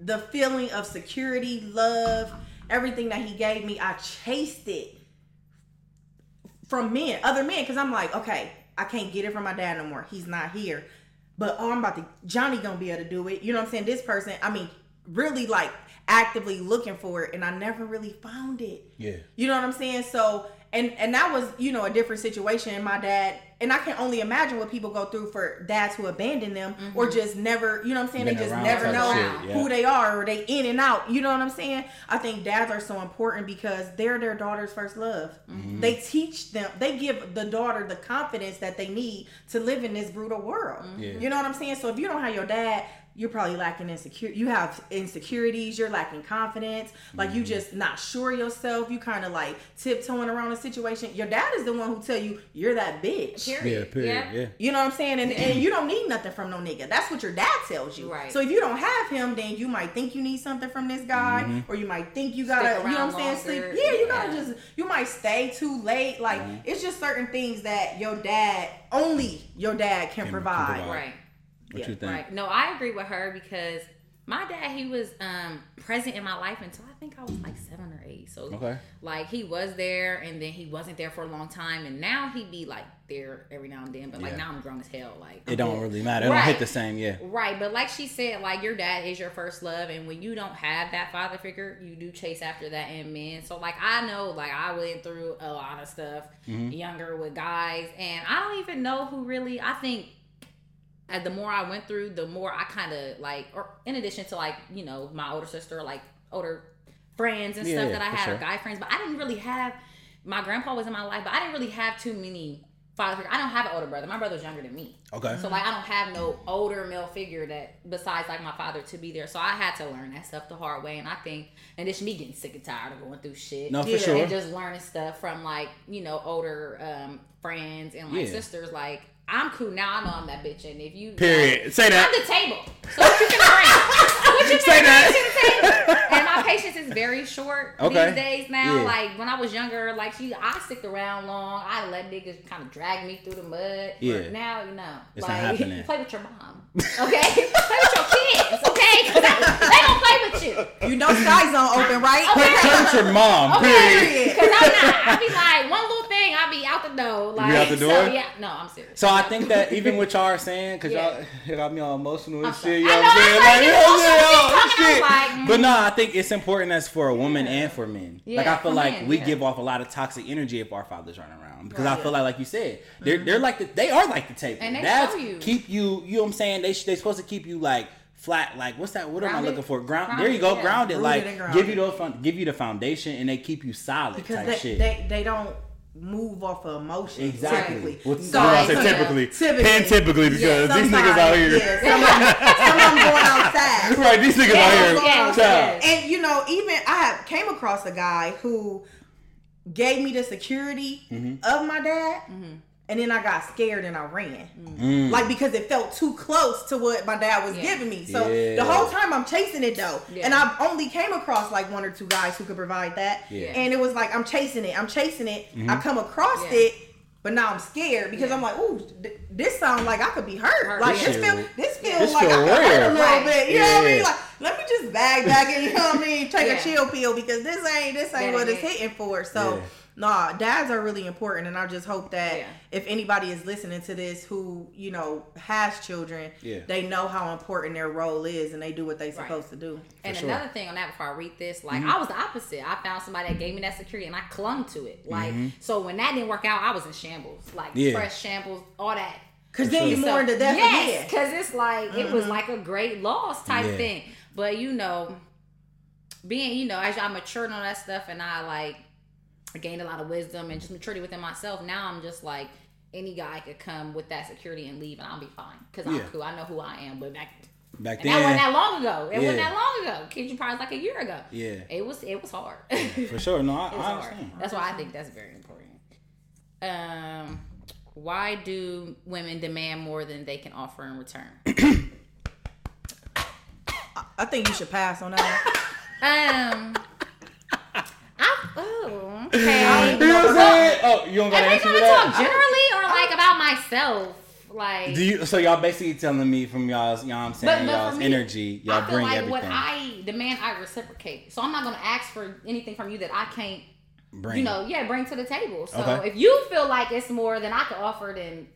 the feeling of security, love, everything that he gave me. I chased it from men, other men, because I'm like, okay, I can't get it from my dad no more. He's not here. But oh, I'm about to Johnny gonna be able to do it. You know what I'm saying? This person, I mean, really like actively looking for it, and I never really found it. Yeah. You know what I'm saying? So and and that was you know a different situation. And my dad and I can only imagine what people go through for dads who abandon them or just never. You know what I'm saying? Been they just never know shit, yeah. who they are or they in and out. You know what I'm saying? I think dads are so important because they're their daughter's first love. Mm-hmm. They teach them. They give the daughter the confidence that they need to live in this brutal world. Yeah. You know what I'm saying? So if you don't have your dad, you're probably lacking insecure. You have insecurities. You're lacking confidence. Like Mm-hmm. you just not sure yourself. You kind of like tiptoeing around a situation. Your dad is the one who tell you you're that bitch. Period. Yeah. Period. Yeah. You know what I'm saying? And, and you don't need nothing from no nigga. That's what your dad tells you. Right. So if you don't have him, then you might think you need something from this guy, Mm-hmm. or you might think you gotta, you know what I'm saying? longer. Sleep. Yeah, you gotta Yeah. just, you might stay too late. Like Mm-hmm. it's just certain things that your dad, only your dad can, Can provide. provide. Right. What Yeah, you think? Right. No, I agree with her because My dad, he was um present in my life until I think I was like seven or eight. So Okay. like he was there and then he wasn't there for a long time and now he'd be like there every now and then. But like Yeah. now I'm grown as hell. Like It don't really matter. It don't hit the same. Yeah. Right, but like she said, like your dad is your first love, and when you don't have that father figure, you do chase after that in men. So like I know, like I went through a lot of stuff Mm-hmm. younger with guys, and I don't even know who really. I think the more I went through, the more I kind of like, or in addition to like you know my older sister, like older friends and Yeah, stuff that I had, sure. or guy friends, but I didn't really have. My grandpa was in my life, but I didn't really have too many father figure. I don't have an older brother. My brother's younger than me. Okay. So like I don't have no older male figure that besides like my father to be there. So I had to learn that stuff the hard way. And I think and it's me getting sick and tired of going through shit. No, for Yeah. sure. And just learning stuff from like, you know, older um friends and like Yeah. sisters. Like I'm cool now. I know I'm that bitch. And if you Period. Say I'm the table. So what you can bring? What you Say can that. bring to the table? And my patience is very short Okay. these days now. Yeah. Like when I was younger, like she, I stick around long. I let niggas kind of drag me through the mud. Yeah. Now you know, It's not like happening. play with your mom. Okay, play with your kids. Okay, 'Cause they, they don't play with you. You know Sky Zone open, right? Play with your mom. Okay, Period. because I'm not. I be like one little thing, I be out the door. Like out the So, door? yeah, no, I'm serious. So I think that even what y'all are saying, because Yeah. y'all you got me all emotional and I'm shit, you know what I'm saying? I like you know what I'm saying? we Oh, talking shit. like, But no, mm. I think it's important as for a woman and for men. Yeah, like I feel like men, we yeah. give off a lot of toxic energy if our fathers aren't around. Because I Right. feel like, like you said, they're mm-hmm. they're like the, they are like the table. And they Dads show you. keep you. You know what I'm saying? They they supposed to keep you like flat. Like what's that? What am I looking for? Ground. Grounded, there you go. yeah. Grounded. Rooted like and give you the give you the foundation, and they keep you solid because type they, shit. they they don't move off of emotion. Exactly. Typically. What, So, you I say typically. Typically. Pen typically because these niggas out here. Yeah, some, of them, some of them going outside. Right, these niggas Yeah, out here. yeah, yeah. And you know, even I have came across a guy who gave me the security Mm-hmm. of my dad, Mm-hmm. And then I got scared and I ran, Mm. like because it felt too close to what my dad was Yeah. giving me. So Yeah. the whole time I'm chasing it though, Yeah. and I've only came across like one or two guys who could provide that, Yeah. and it was like I'm chasing it, I'm chasing it. Mm-hmm. I come across Yeah. it. But now I'm scared because Yeah. I'm like, ooh, th- this sounds like I could be hurt. Hurt, Like yeah. this Shit. feel, this feels This like feel I could hurt a little Right. bit. You know what I mean? Like, let me just bag back and you know what I mean, take Yeah. a chill pill because this ain't this ain't Yeah, what it's hitting for. So Yeah. Nah, dads are really important and I just hope that Yeah. if anybody is listening to this who, you know, has children, Yeah. they know how important their role is and they do what they Right. supposed to do. And sure. another thing on that before I read this, like Mm-hmm. I was the opposite. I found somebody that gave me that security and I clung to it. Like Mm-hmm. so when that didn't work out, I was in shambles. Like Yeah. fresh shambles, all that. Cause then sure. you're more into death yes, again. because it's like it was like a great loss type Yeah. thing. But you know, being you know, as I matured on that stuff and I like gained a lot of wisdom and just maturity within myself. Now I'm just like any guy could come with that security and leave and I'll be fine because Yeah. I'm cool. I know who I am. But back Back and that wasn't that long ago. It Yeah. wasn't that long ago. Kid you probably like a year ago. yeah, It was it was hard. for sure. No, I, It was I hard. understand. That's why I think that's very important. Um, why do women demand more than they can offer in return? I think you should pass on that. Um, I oh okay. You know what I'm saying? Oh, you don't gotta we answer gonna to talk generally or like about myself? Like, Do you? So y'all basically telling me from y'all's, you know what I'm saying, But- but y'all's me, energy, y'all I feel bring like everything. what I demand, I reciprocate. So I'm not gonna ask for anything from you that I can't, bring. you know, yeah, bring to the table. So Okay. if you feel like it's more than I can offer, then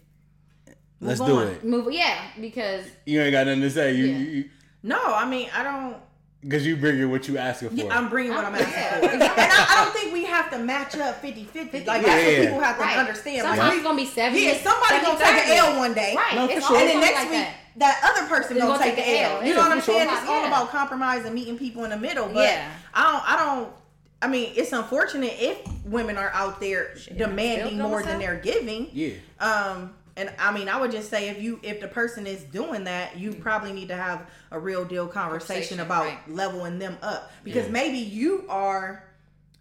Let's move do on. it. move. Yeah, because You ain't got nothing to say. You, Yeah. you, No, I mean I don't. Because you bringing what you asking for. Yeah, I'm bringing what I'm asking for. And I, I don't think we have to match up 50 50. Like, Yeah, that's what yeah. people have to right. understand. Sometimes Like, gonna be seventy. yeah, somebody gonna take an L one day. Right. No, for sure. And then next be week, like that. other person gonna gonna take take the the L. L. You know what I'm for sure. saying? It's all about compromise and meeting people in the middle. But Yeah. I don't. I don't. I mean, it's unfortunate if women are out there demanding more than they're giving. yeah. Um, and I mean, I would just say if you if the person is doing that, you mm-hmm. probably need to have a real deal conversation, Conversation, about right. leveling them up because Yeah. maybe you are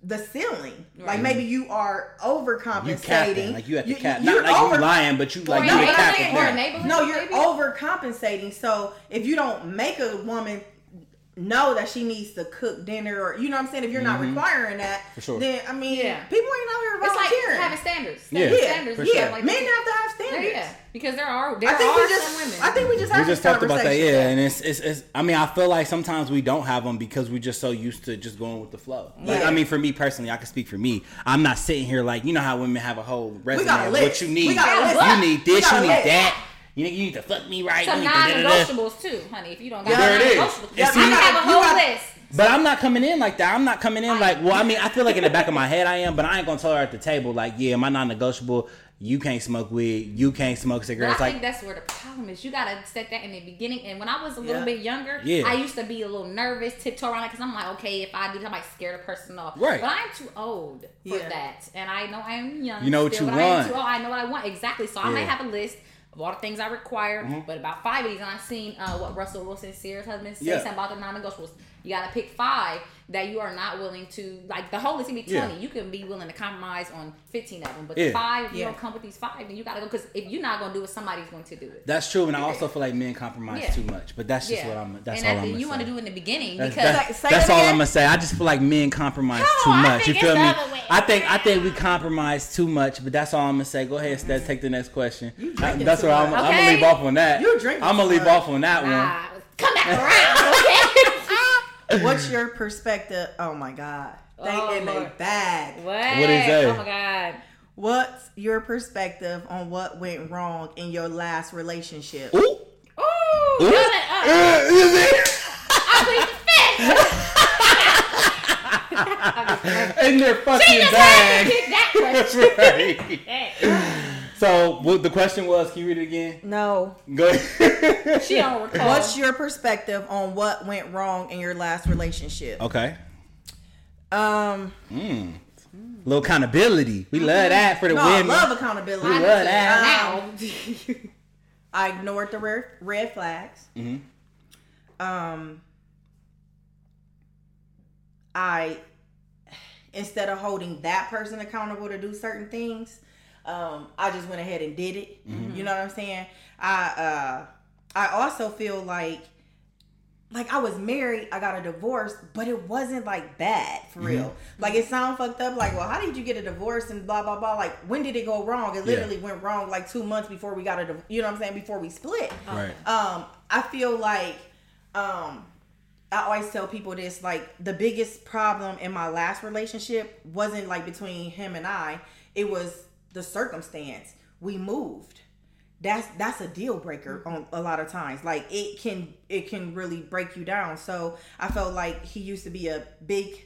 the ceiling. Like maybe you are overcompensating. You capping. Like you at the cap. you're like over- you lying, but you like Or you no, the but I'm capping saying- or there. enabling. No, you're maybe? overcompensating. So if you don't make a woman know that she needs to cook dinner or you know what I'm saying if you're not requiring that Mm-hmm. For sure. then I mean Yeah. people ain't out here It's like volunteering having standards. Yeah, Standards, yeah, standards. for yeah sure. Like, men have to have standards yeah, because there are there I think are we just some women. I think we just we just talked about that, conversation. yeah. And it's, it's, it's, I mean, I feel like sometimes we don't have them because we're just so used to just going with the flow. Like, Yeah. I mean, for me personally, I can speak for me. I'm not sitting here like, you know how women have a whole resume of what you need. We got a list. You need We this, got you a need list. that. You need, you need to fuck me right. some non-negotiables too, honey. If you don't got Yeah, There it is. non-negotiables, And yeah, see- I have a You whole got- list. But I'm not coming in like that. I'm not coming in like, well, I mean, I feel like in the back of my head I am, but I ain't gonna tell her at the table like, yeah, my non-negotiable. You can't smoke weed. You can't smoke But cigarettes. I Like, think that's where the problem is. You gotta set that in the beginning. And when I was a little Yeah. bit younger, Yeah. I used to be a little nervous, tiptoe around it because I'm like, okay, if I do, I might scare the person off. Right. But I'm too old for Yeah. that, and I know I am young. You know what still, you but I am want. too old. I know what I want exactly. So I might have a list of all the things I require. But about five of these, and I've seen uh, what Russell Wilson, Ciara's husband, say Yeah. something about the non-negotiables. You gotta pick five that you are not willing to like. The whole list can be Yeah. twenty. You can be willing to compromise on fifteen of them, but Yeah. the five, if you don't come with these five, then you gotta go. Because if you're not gonna do it, somebody's going to do it. that's true, and I also feel like men compromise Yeah. too much. But that's just what I'm. That's and all at I'm the- you want to do in the beginning That's, because that's, Say that's all again? I'm gonna say. I just feel like men compromise Come too on, much. You feel me? the other way I think I think we compromise too much, but that's all I'm gonna say. Go ahead, Steph. Mm-hmm. Take the next question. I- drinking that's too where I'm, much. I'm gonna leave off on that. You drinking I'm gonna leave off on that one. come back around, okay? What's your perspective? Oh my God. They Oh, in a bag. what? What is that? Oh my god. What's your perspective on what went wrong in your last relationship? Ooh. Ooh, Ooh. it up. Uh, is it? I plead the fifth. In their She fucking just had to bag. that That's question. right. So what the question was? Can you read it again? No. Go ahead. She don't recall. What's your perspective on what went wrong in your last relationship? okay. Um, Mm. Little accountability. We love that for the no, I women. love accountability. We love that. now? I ignored the red, red flags. Mhm. Um, I instead of holding that person accountable to do certain things, um, I just went ahead and did it. You know what I'm saying? I uh, I also feel like like I was married, I got a divorce, but it wasn't like bad for real. Like it sound fucked up. Like, well, how did you get a divorce and blah blah blah? Like, when did it go wrong? It Yeah. literally went wrong like two months before we got a, you know what I'm saying? Before we split. Right. Um, I feel like, um, I always tell people this. Like, the biggest problem in my last relationship wasn't like between him and I. It was the circumstance. We moved. That's that's a deal breaker mm-hmm. on a lot of times. Like it can it can really break you down. So i felt like he used to be a big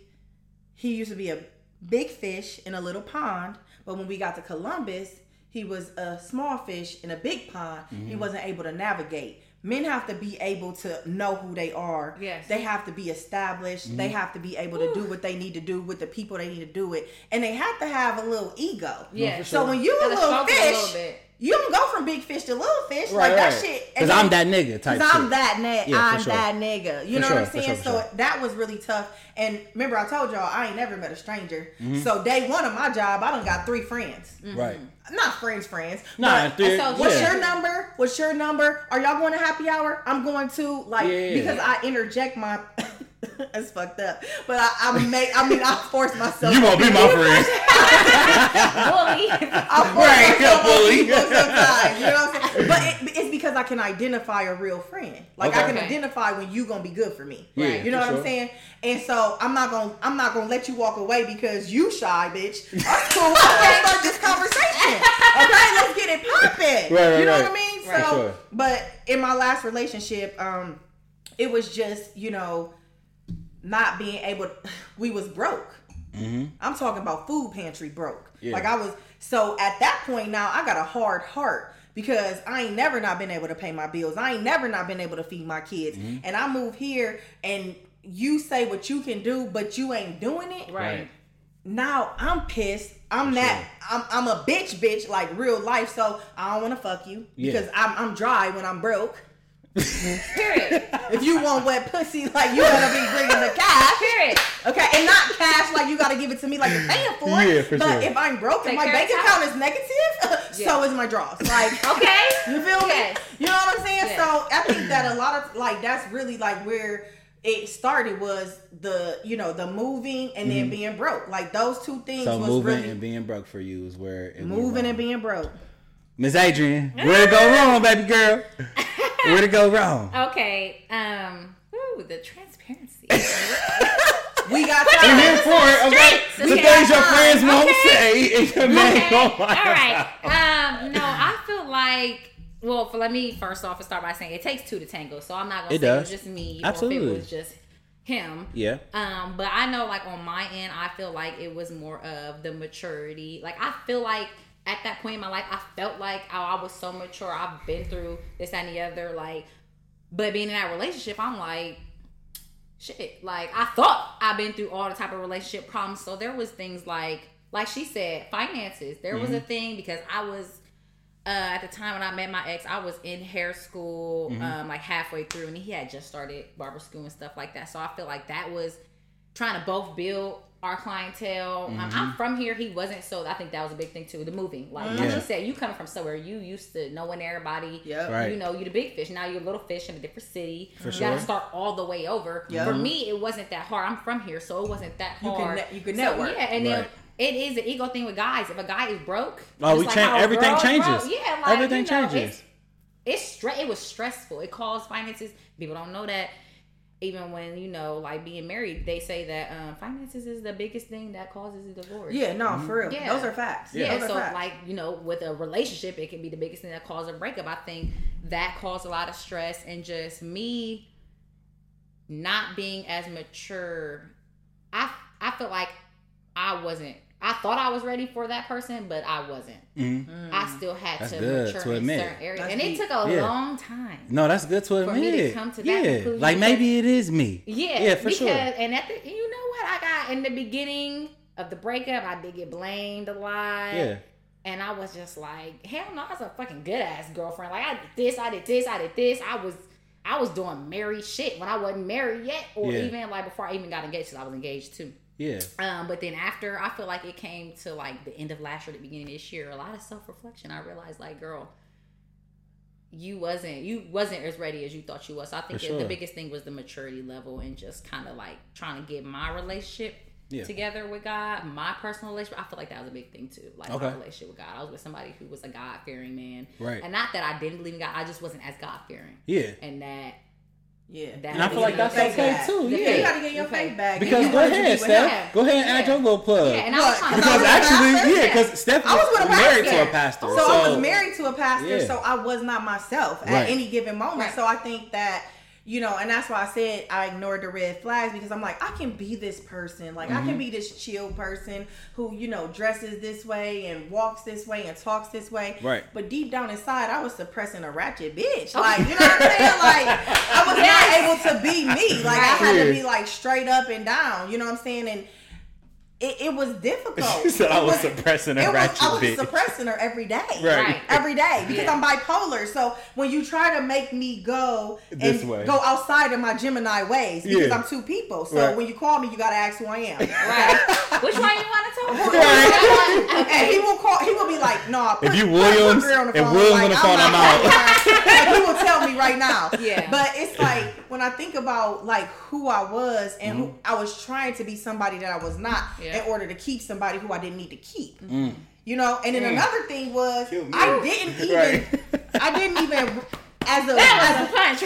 he used to be a big fish in a little pond but when we got to columbus he was a small fish in a big pond. He mm-hmm. wasn't able to navigate men have to be able to know who they are. Yes. they have to be established. They mm-hmm. have to be able to do what they need to do with the people they need to do it. And they have to have a little ego. Yeah. for so when you a Gotta little stroke it a fish little bit. You don't go from big fish to little fish Right, like that right. shit. Because I'm that nigga type Because I'm that nigga. Yeah, for I'm sure. that nigga. You For know sure, what I'm saying? sure, so sure. that was really tough. And remember, I told y'all I ain't never met a stranger. Mm-hmm. So day one of my job, I done got three friends. Right. Not friends, friends. Nah, but so What's yeah. your number? What's your number? Are y'all going to happy hour? I'm going to like Yeah. because I interject my. It's fucked up, but I, I make. I mean, I force myself. You won't be my friend. Bully. I force Right, myself bully. You know what I'm saying? But it, it's because I can identify a real friend. Like I can Okay. identify when you gonna be good for me. Yeah, you know for what I'm saying? And so I'm not gonna I'm not gonna let you walk away because you shy, bitch. That's cool. Let's start this conversation. Okay, let's get it popping. Right, right, you know right. what I mean? Right. So, sure. but in my last relationship, um, it was just you know not being able. we was broke. I'm talking about food pantry broke. Yeah. Like I was so at that point now I got a hard heart because I ain't never not been able to pay my bills. I ain't never not been able to feed my kids. Mm-hmm. And I move here and you say what you can do, but you ain't doing it. Right. Now I'm pissed. I'm that I'm, I'm a bitch bitch like real life. So I don't wanna fuck you Yeah. because I'm I'm dry when I'm broke. Period. If you want wet pussy, like you gotta be bringing the cash. Period. Okay, and not cash like you gotta give it to me like you're paying for it. Yeah, for but sure. if I'm broke and my bank account is negative, so is my draws. Like Okay. you feel me? Yes. You know what I'm saying? Yes. So I think that a lot of like that's really like where it started was the you know the moving and then being broke. Like those two things Mm-hmm. So was moving really and being broke for you is where it went moving wrong. and being broke. Miss Adrian, where'd it go wrong, baby girl? Where'd it go wrong? Okay. Um. Ooh, the transparency. We got We're time. here for it, okay? Streets. The Okay. things your friends won't Okay. say, and your man okay. won't All lie Um. No, I feel like. Well, for, let me first off start by saying it takes two to tango. So I'm not gonna It say it was just me or if Absolutely. it was just him. Yeah. Um, but I know like on my end, I feel like it was more of the maturity. Like I feel like at that point in my life, I felt like oh, I was so mature. I've been through this and the other. Like, but being in that relationship, I'm like, shit. Like I thought I've been through all the type of relationship problems. So there was things like, like she said, finances. There was a thing because I was uh, at the time when I met my ex, I was in hair school, um, like halfway through, and he had just started barber school and stuff like that. So I feel like that was trying to both build our clientele. Um, I'm from here. He wasn't, so I think that was a big thing too. The moving, like like Yeah. you said, you coming from somewhere you used to knowing everybody. Yep. Right. You know, you're the big fish. Now you're a little fish in a different city. For you sure. gotta start all the way over. Yep. For me, it wasn't that hard. I'm from here, so it wasn't that hard. You can hard. ne- you can So, network. yeah, and then it is an ego thing with guys. If a guy is broke, Oh, just we like change. Everything changes. broke, yeah, like everything you know, changes. It's, it's stre- It was stressful. It caused finances. People don't know that. Even when you know, like being married, they say that um, finances is the biggest thing that causes a divorce. Yeah, no, for real. Yeah. Those are facts. Yeah, are so facts. like you know, with a relationship, it can be the biggest thing that causes a breakup. I think that caused a lot of stress and just me not being as mature. I I felt like I wasn't. I thought I was ready for that person, but I wasn't. Mhm. I still had That's to good mature to in certain areas, That's and it took a Yeah. long time. No, that's good to admit. For me to come to that yeah, conclusion like maybe it is me. Yeah, yeah, for because, sure. And at the, you know what, I got in the beginning of the breakup, I did get blamed a lot. Yeah, And I was just like, hell no, I was a fucking good ass girlfriend. Like I did this, I did this, I did this. I was I was doing married shit when I wasn't married yet. Or Yeah. even like before I even got engaged, 'cause I was engaged too. Yeah, Um, but then after I feel like it came to like the end of last year, the beginning of this year, a lot of self reflection. I realized like, girl, you wasn't you wasn't as ready as you thought you was. So I think that the biggest thing was the maturity level and just kind of like trying to get my relationship Yeah. together with God, my personal relationship. I feel like that was a big thing too. Like Okay. my relationship with God. I was with somebody who was a God fearing man. Right. And not that I didn't believe in God, I just wasn't as God fearing. yeah. And that yeah. that And I feel like that's okay back. too. The You Yeah, gotta get your Okay. faith back. because go want to be ahead, Steph. him. Go ahead and add your little plug. Yeah, and I was Look, because because I was actually, pastor. yeah, because Steph I was with a married to a pastor. pastor. So, So, I was married to a pastor, Yeah. so I was not myself at Right. any given moment. Right. So I think that you know, and that's why I said I ignored the red flags because I'm like, I can be this person, like I Mm-hmm. can be this chill person who you know dresses this way and walks this way and talks this way. Right. But deep down inside, I was suppressing a ratchet bitch. Like you know what I'm saying? Like I was not able to be me. Like I had to be like straight up and down. You know what I'm saying? And it, it was difficult. She said I It was suppressing a it was- I was bitch. suppressing her every day. Right. Right. Every day because Yeah. I'm bipolar. So when you try to make me go This and way. go outside of my Gemini ways because Yeah. I'm two people. So Right. when you call me, you gotta ask who I am. right. Which one you want to talk Right. And he will call. He will be like, "No, put, If you Williams- on the if phone. Williams like, on the phone, I'm not- out. like, he will tell me right now. Yeah. But it's like when I think about like who I was and Mm-hmm. who I was trying to be somebody that I was not Yeah. In order to keep somebody who I didn't need to keep. You know, and then Mm. another thing was I didn't even Right. I didn't even as a That as was a a punch.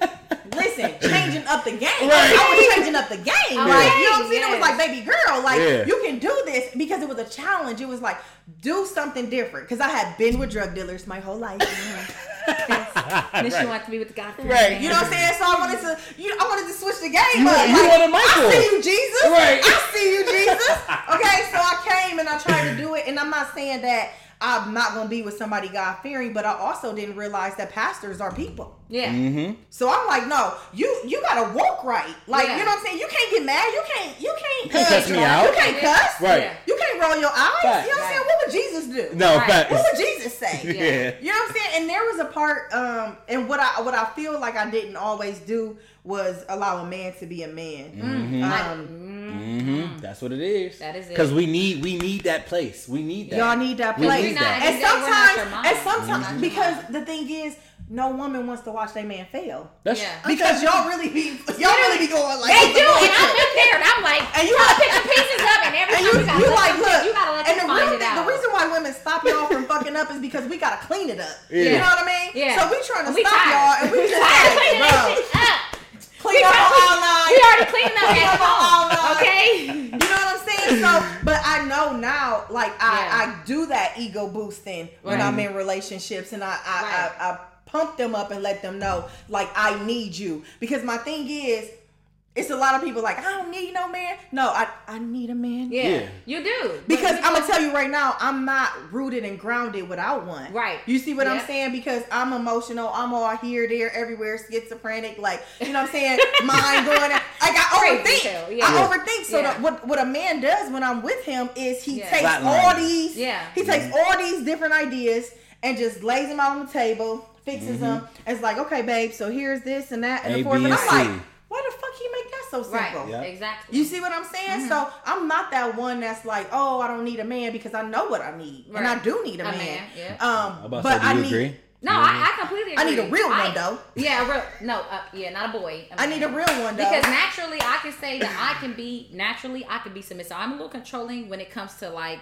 listen. Listen, changing up the game. Right. I was changing up the game. Like, you know what I'm saying? It was like, baby girl, like Yeah. you can do this because it was a challenge. It was like, do something different. Because I had been with drug dealers my whole life. Then she Right. wanted to be with the God. Right. You know what I'm saying? So I wanted to, you, I wanted to switch the game You- up. you Like, wanted Michael. I see you, Jesus. Right. I see you, Jesus. Okay, so I came and I tried to do it, and I'm not saying that I'm not gonna be with somebody God fearing, but I also didn't realize that pastors are people. Yeah. Mm-hmm. So I'm like, no, you you gotta walk right. Like Yeah. you know what I'm saying? You can't get mad. You can't you can't, can't cuss me out. you can't cuss. Right. Yeah. You can't roll your eyes. Facts. You know what I'm saying? What would Jesus do? No, Right. facts. What would Jesus say? Yeah. You know what I'm saying? And there was a part, um, and what I what I feel like I didn't always do was allow a man to be a man. Mm-hmm. Um, Mm-hmm. That's what it is. That is it. Because we need we need that place. We need that. Y'all need that We place. need that. And Every day we're not your sometimes, and sometimes, because the thing is, no woman wants to watch their man fail. That's, Yeah. Because y'all really be, y'all really be going like, They "What's the do, and bullshit?" I've been there, and I'm like, And you trying to pick the pieces up, and every And time you, you, gotta you let like, look, you gotta let and them the find real it thing, out. the reason why women stop y'all from fucking up is because we gotta clean it up. Yeah. You know what I mean? Yeah. So we trying to We stop tired. y'all, and we just tired of like, cleaning bro, that shit up. clean all nine. We already cleaned up at all home, okay? You know what I'm saying? So, but I know now, like I, Yeah. I do that ego boosting when I'm in relationships, and I, I, Right. I, I pump them up and let them know, like I need you, because my thing is, it's a lot of people like I don't need no man. No, I, I need a man. Yeah, Yeah. you do. Because But I'm gonna tell you right now, I'm not rooted and grounded without one. Right. You see what I'm saying? Because I'm emotional. I'm all here, there, everywhere, schizophrenic. Like you know what I'm saying? Mind going. Like I Crazy overthink. hell, yeah. I Yeah. overthink. So Yeah. that what what a man does when I'm with him is he Yeah. takes Flatline. all these. Yeah. He takes mm-hmm. all these different ideas and just lays them out on the table, fixes mm-hmm. them. And it's like, okay, babe. So here's this and that and A, the fourth. B, And and I'm C. like, why the fuck he make that so simple? right, Yeah. exactly. You see what I'm saying? Mm-hmm. So I'm not that one that's like, oh, I don't need a man because I know what I need, and I do need a, A man. man, yeah. Um, I'm about to but say, do I you need, agree? no, I, I completely agree. I need a real I- one though. Yeah, a real. No, uh, yeah, not a boy. I need a real one though. Because naturally, I can say that I can be naturally, I can be submissive. I'm a little controlling when it comes to like,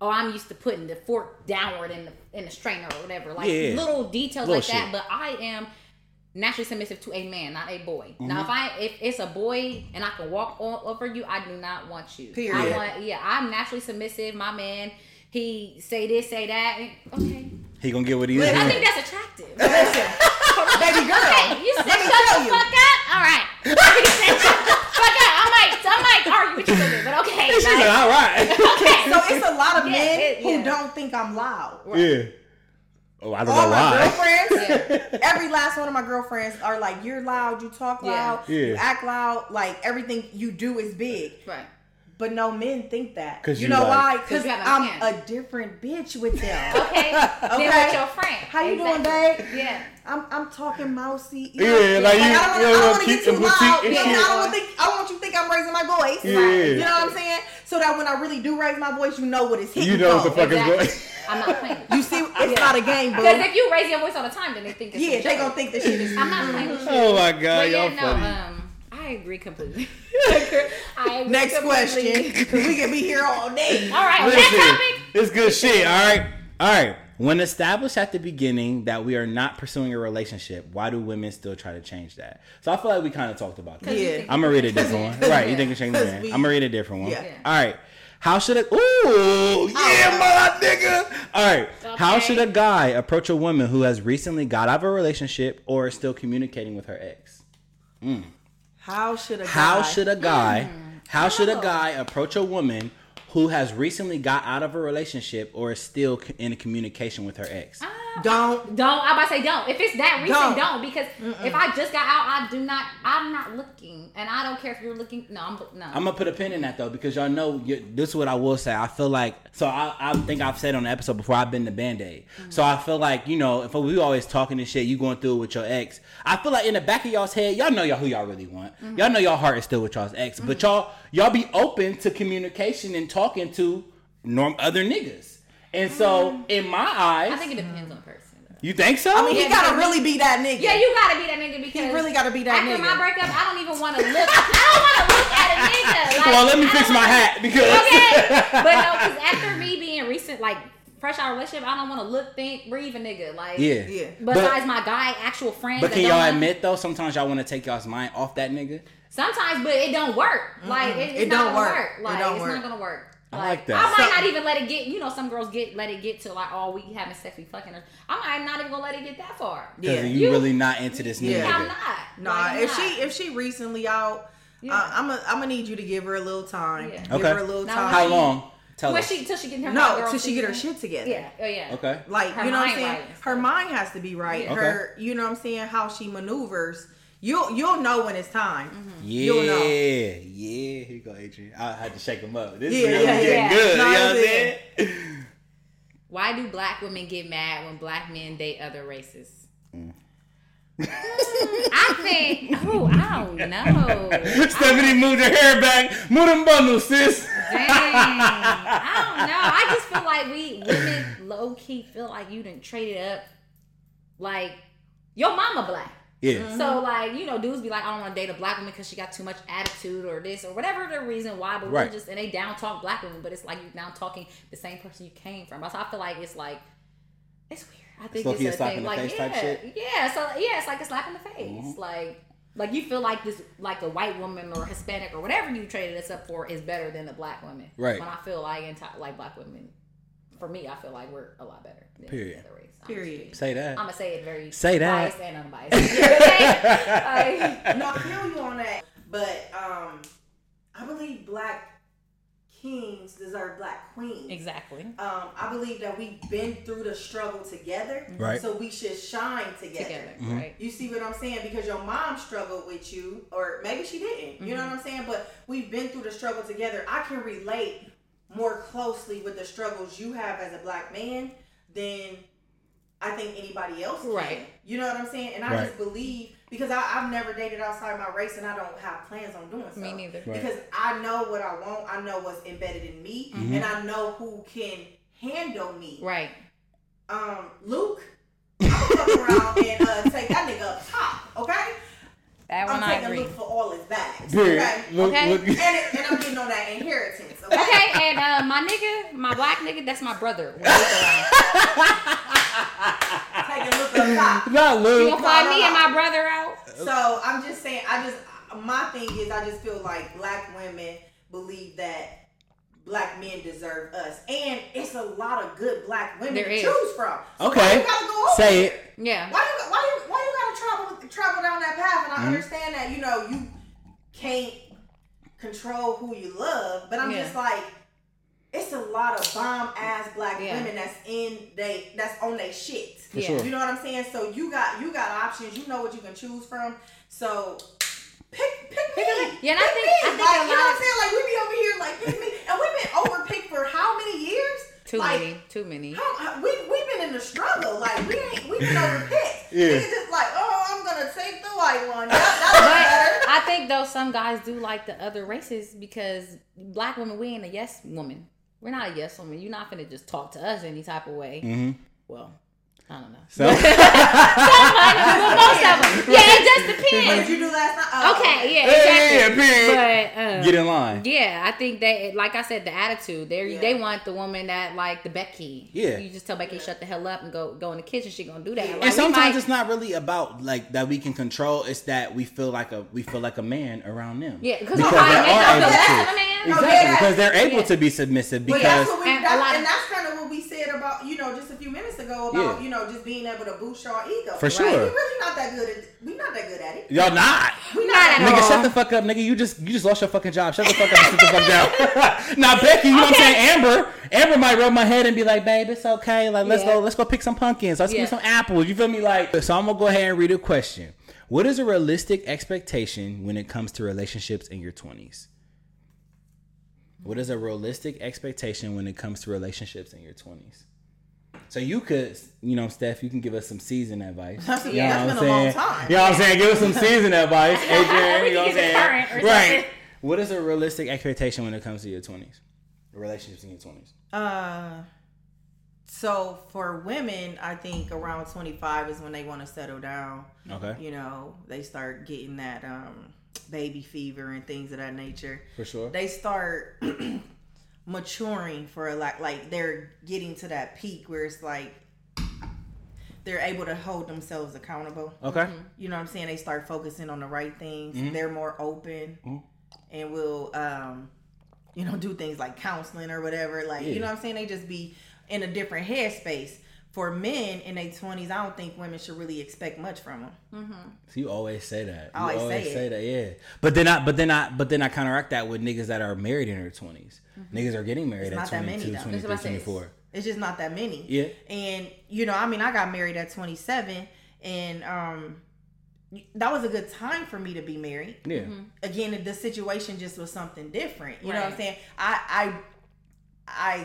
oh, I'm used to putting the fork downward in the in the strainer or whatever, like Yeah. little details Little like that. But I am naturally submissive to a man, not a boy. Mm-hmm. Now, if I if it's a boy and I can walk all over you, I do not want you. I Period. want, yeah, I'm naturally submissive. My man, he say this, say that. Okay, He gonna get what he is. I think that's attractive. Listen, baby girl, Okay, you said let me shut tell the you. fuck up. All right. You said shut the fuck up. I might, I might argue with you a bit, but okay. She said, like, all right. okay. So it's a lot of Yeah, men it- who don't think I'm loud. yeah. Oh, I don't All know my why. girlfriends, every last one of my girlfriends are like, "You're loud, you talk loud, Yeah. you act loud, like everything you do is big." Right. But no men think that. 'Cause you you know like- why? 'Cause Because you have a I'm man. a different bitch with them. Okay. Okay. with your friend. How you doing, babe? Yeah. I'm I'm talking mousy. Yeah, like you- I don't you want to. I don't want to get too loud. boutique and. I don't want think. I want you to think I'm raising my voice. Yeah. You know what I'm saying? So that when I really do raise my voice, you know what it's hitting. You know what the for. fuck is Exactly. going. I'm not playing. You see, it's not a game, boo. Because if you raise your voice all the time, then they think it's Yeah, a they joke. gonna think that shit is. I'm not playing with you. Oh my god, But y'all no, funny. um, I agree completely. I agree Next completely. question, because we can be here all day. All right, on Listen, that topic. it's good shit. All right, all right. When established at the beginning that we are not pursuing a relationship, why do women still try to change that? So I feel like we kind of talked about that. Yeah. I'm gonna read a different one. different. Right, you think it's changing Because that? I'm gonna read a different one. Yeah. Yeah. All right. How should a ooh yeah oh. my nigga? All right. How should a guy approach a woman who has recently got out of a relationship or is still communicating with her ex? Hmm. How should a guy? How should a guy? Hmm. How should a Oh. guy approach a woman who has recently got out of a relationship or is still in communication with her ex? Uh, don't? Don't. I'm about to say don't. If it's that recent, Don't. don't. Because if I just got out, I do not. I'm not looking, and I don't care if you're looking. No, I'm no. I'm gonna put a pin in that though because y'all know you, this is what I will say. I feel like so I, I think I've said on the episode before I've been to Band Aid. Mm-hmm. So I feel like you know if we always talking and shit, you going through it with your ex. I feel like in the back of y'all's head, y'all know y'all who y'all really want. Mm-hmm. Y'all know y'all heart is still with y'all's ex, but mm-hmm. y'all y'all be open to communication and talking to norm other niggas. And so mm. in my eyes, I think it depends on person. though. you think so? I mean, he Yeah, gotta really be that nigga. Yeah, you gotta be that nigga because you really gotta be that after nigga. After my breakup, I don't even want to look. I don't want to look at a nigga. Like, well, let me I fix my hat because Okay, but no, because after me being recent, like fresh out of relationship, I don't want to look, think, breathe a nigga. Like, yeah, Yeah. Besides my guy, actual friends. But can y'all admit though? Sometimes y'all want to take y'all's mind off that nigga. Sometimes, but it don't work. Like it, it's It not don't gonna work. work. It Like don't it's work. not gonna work. I like that. I might So- not even let it get. You know, some girls get let it get to like, oh, we having sex, we fucking. Her. I might not even gonna let it get that far. Because Yeah. you, You- really not into this new Yeah. nigga. I'm not. Nah, Like, if not. she if she recently out, Yeah. uh, I'm a, I'm gonna need you to give her a little time. Yeah. Give Okay. her a little Now, time. How long? Tell When us. she till she get her No, hot till she get her shit together. Yeah. Oh yeah. Okay. Like Her you know what I'm saying? right Her mind has to be right. Yeah. Her, you know what I'm saying? How she maneuvers. You'll you'll know when it's time. Yeah, You'll know. yeah. Here you go, Adrian. I had to shake him up. This Yeah, is really yeah, getting yeah. good. No, you know what I'm saying? Why do black women get mad when black men date other races? Mm. I think. Oh, I don't know. Stephanie moved her hair back. Move them bundles, sis. Dang. I don't know. I just feel like we women low key feel like you didn't trade it up. Like your mama black. Yeah. So like you know, dudes be like, I don't want to date a black woman because she got too much attitude or this or whatever the reason why. But Right. we're just and they down talk black women, but it's like you down talking the same person you came from. So I feel like it's like it's weird. I think low-key it's a slap thing. in the Like face yeah, type shit? Mm-hmm. yeah. So yeah, it's like a slap in the face. Like like you feel like this like a white woman or Hispanic or whatever you traded us up for is better than a black woman. Right. When I feel like enti- like black women, for me, I feel like we're a lot better. Than Period. The other race. I'm Period. Say that. I'm gonna say it very Say that. biased and unbiased. You know what I'm saying? Like, no, I feel you on that, but um, I believe black kings deserve black queens. exactly. Um, I believe that we've been through the struggle together, Right. So we should shine together. Together, Mm-hmm. right? You see what I'm saying? Because your mom struggled with you, or maybe she didn't. You know Mm-hmm. what I'm saying? But we've been through the struggle together. I can relate more closely with the struggles you have as a black man than I think anybody else can. Right. You know what I'm saying? And I Right. just believe because I, I've never dated outside my race, and I don't have plans on doing so. Me neither. Right. Because I know what I want. I know what's embedded in me, Mm-hmm. and I know who can handle me. Right. Um, Luke, I'm gonna around and uh, take that nigga up top. Okay. That one I'm I agree. Luke for all his bags. Period. Okay. Look, Okay. look. And, it, and I'm getting on that inheritance. Okay. Okay, and uh, my nigga, my black nigga, that's my brother. When we go out. Taking Luke up top. Not You Luke. gonna fly no, me no. and my brother out? So I'm just saying. I just my thing is I just feel like black women believe that black men deserve us, and it's a lot of good black women There to is. choose from. So Okay. why you gotta go Say it? it. Yeah. Why you why you why you gotta travel travel down that path? And I Mm-hmm. understand that you know you can't control who you love, but I'm Yeah. just like, it's a lot of bomb ass black Yeah. women that's in they that's on their shit. For Yeah. sure. You know what I'm saying? So you got you got options. You know what you can choose from. So pick pick me. yeah, and I think- me. I think like a you know what I'm saying? Like we be over here like pick me, and we've been overpicked for how many years? Too like, many. Too many. how, how- we we've been in the struggle. Like we ain't we been overpicked. Yeah. Niggas just like, oh, I'm gonna take the white one. That, that. But I think though some guys do like the other races because black women we ain't a yes woman. We're not a yes woman. You're not gonna just talk to us any type of way. Mm-hmm. Well, I don't know. So, Well, most of them. Yeah, it just depends. What did you do last night? Oh, Okay, yeah, Yeah, yeah, exactly. yeah. But um, get in line. Yeah, I think that, like I said, the attitude. They Yeah. they want the woman that like the Becky. Yeah. you just tell Becky shut the hell up and go go in the kitchen. She gonna do that. Like, And sometimes might- it's not really about like that we can control. It's that we feel like a we feel like a man around them. yeah, because Because we might they make are them feel able less to. of a man. No, Exactly, yeah. because they're able Yeah. to be submissive But because that's what we, And a that's, and that's kind of what we said about you know just a few minutes ago about Yeah. you know just being able to boost our ego. For Right? sure. we're really not that good at we not that good at it. y'all not. We Not not, at that Nigga, all. shut the fuck up, nigga. You just you just lost your fucking job. Shut the fuck up and sit the fuck down. now Becky, you know what I'm saying? Amber, Amber might rub my head and be like, babe, it's okay. Like let's Yeah. go, let's go pick some pumpkins. Let's Yeah. get some apples. You feel me? Like so I'm gonna go ahead and read a question. What is a realistic expectation when it comes to relationships in your twenties? What is a realistic expectation when it comes to relationships in your twenties? So you could, you know, Steph, you can give us some season advice. You yeah, know what been I'm a long saying? time. You know what I'm saying? Give us some season advice, Adrian. You know what I'm saying? right. What is a realistic expectation when it comes to your 20s? Relationships in your 20s. Uh, so for women, I think around 25 is when they want to settle down. Okay. You know, they start getting that um, baby fever and things of that nature. For sure. They start maturing for a like like they're getting to that peak where it's like they're able to hold themselves accountable. Okay. You know what I'm saying? They start focusing on the right things. Mm-hmm. They're more open and will um you know do things like counseling or whatever. Like Yeah. you know what I'm saying? They just be in a different headspace. For men in their 20s, I don't think women should really expect much from them. So you always say that. I You always say it. that, yeah. But then I but then I but then I counteract that with niggas that are married in their 20s. Niggas are getting married Mm-hmm. It's at not that many, 23, That's what I said. 24. It's just not that many. Yeah. And you know, I mean, I got married at 27, and um, that was a good time for me to be married. Yeah. Again, the situation just was something different. You know what I'm saying? I I I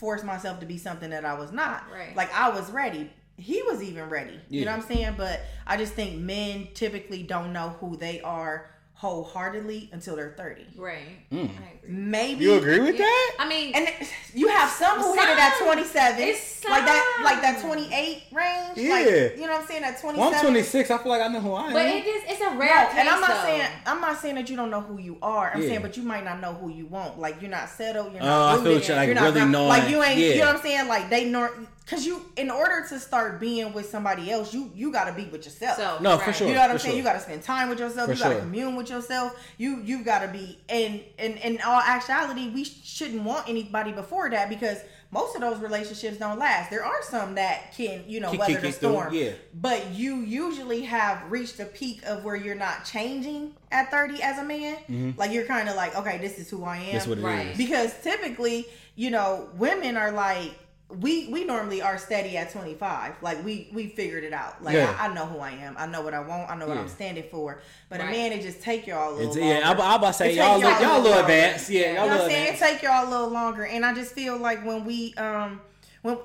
s- forced myself to be something that I was not. Right. Like I was ready. he was even ready. You know what I'm saying? But I just think men typically don't know who they are wholeheartedly until they're 30. Right. Mm. I agree. Maybe You agree with Yeah. that? I mean, And you have some who hit it at Some. 27, It's like that, like that 28 range. Yeah. like, you know what I'm saying? That 27. Well, I'm 26. I feel like I know who I am. but it is it's a No, rare case. and I'm not though. saying I'm not saying that you don't know who you are. I'm Yeah. saying, but you might not know who you want. Like you're not settled. You're Oh, not. I rooted, feel you're, like, you're not really ground- knowing- Like you ain't. You know what I'm saying? Like they nor because you in order to start being with somebody else, you you got to be with yourself. So No, for sure. You know what I'm saying? sure. You got to spend time with yourself. For you got to sure. commune with yourself. You you've got to be. And in in all actuality, we shouldn't want anybody before that because most of those relationships don't last. There are some that can you know Can weather kick the it through, storm. yeah. But you usually have reached a peak of where you're not changing at 30 as a man. Like you're kind of like, okay, this is who I am. Mm-hmm. That's what it is. Right. because typically, you know, women are like we we normally are steady at 25 like we we figured it out like Yeah. I, I know who i am i know what i want i know what i'm standing for but Right. a man it just take y'all a little It's, yeah, I'm. I'm about to say It y'all, take look, y'all a little longer. advanced. Yeah, You y'all you a know what i'm saying it take y'all a little longer and i just feel like when we um when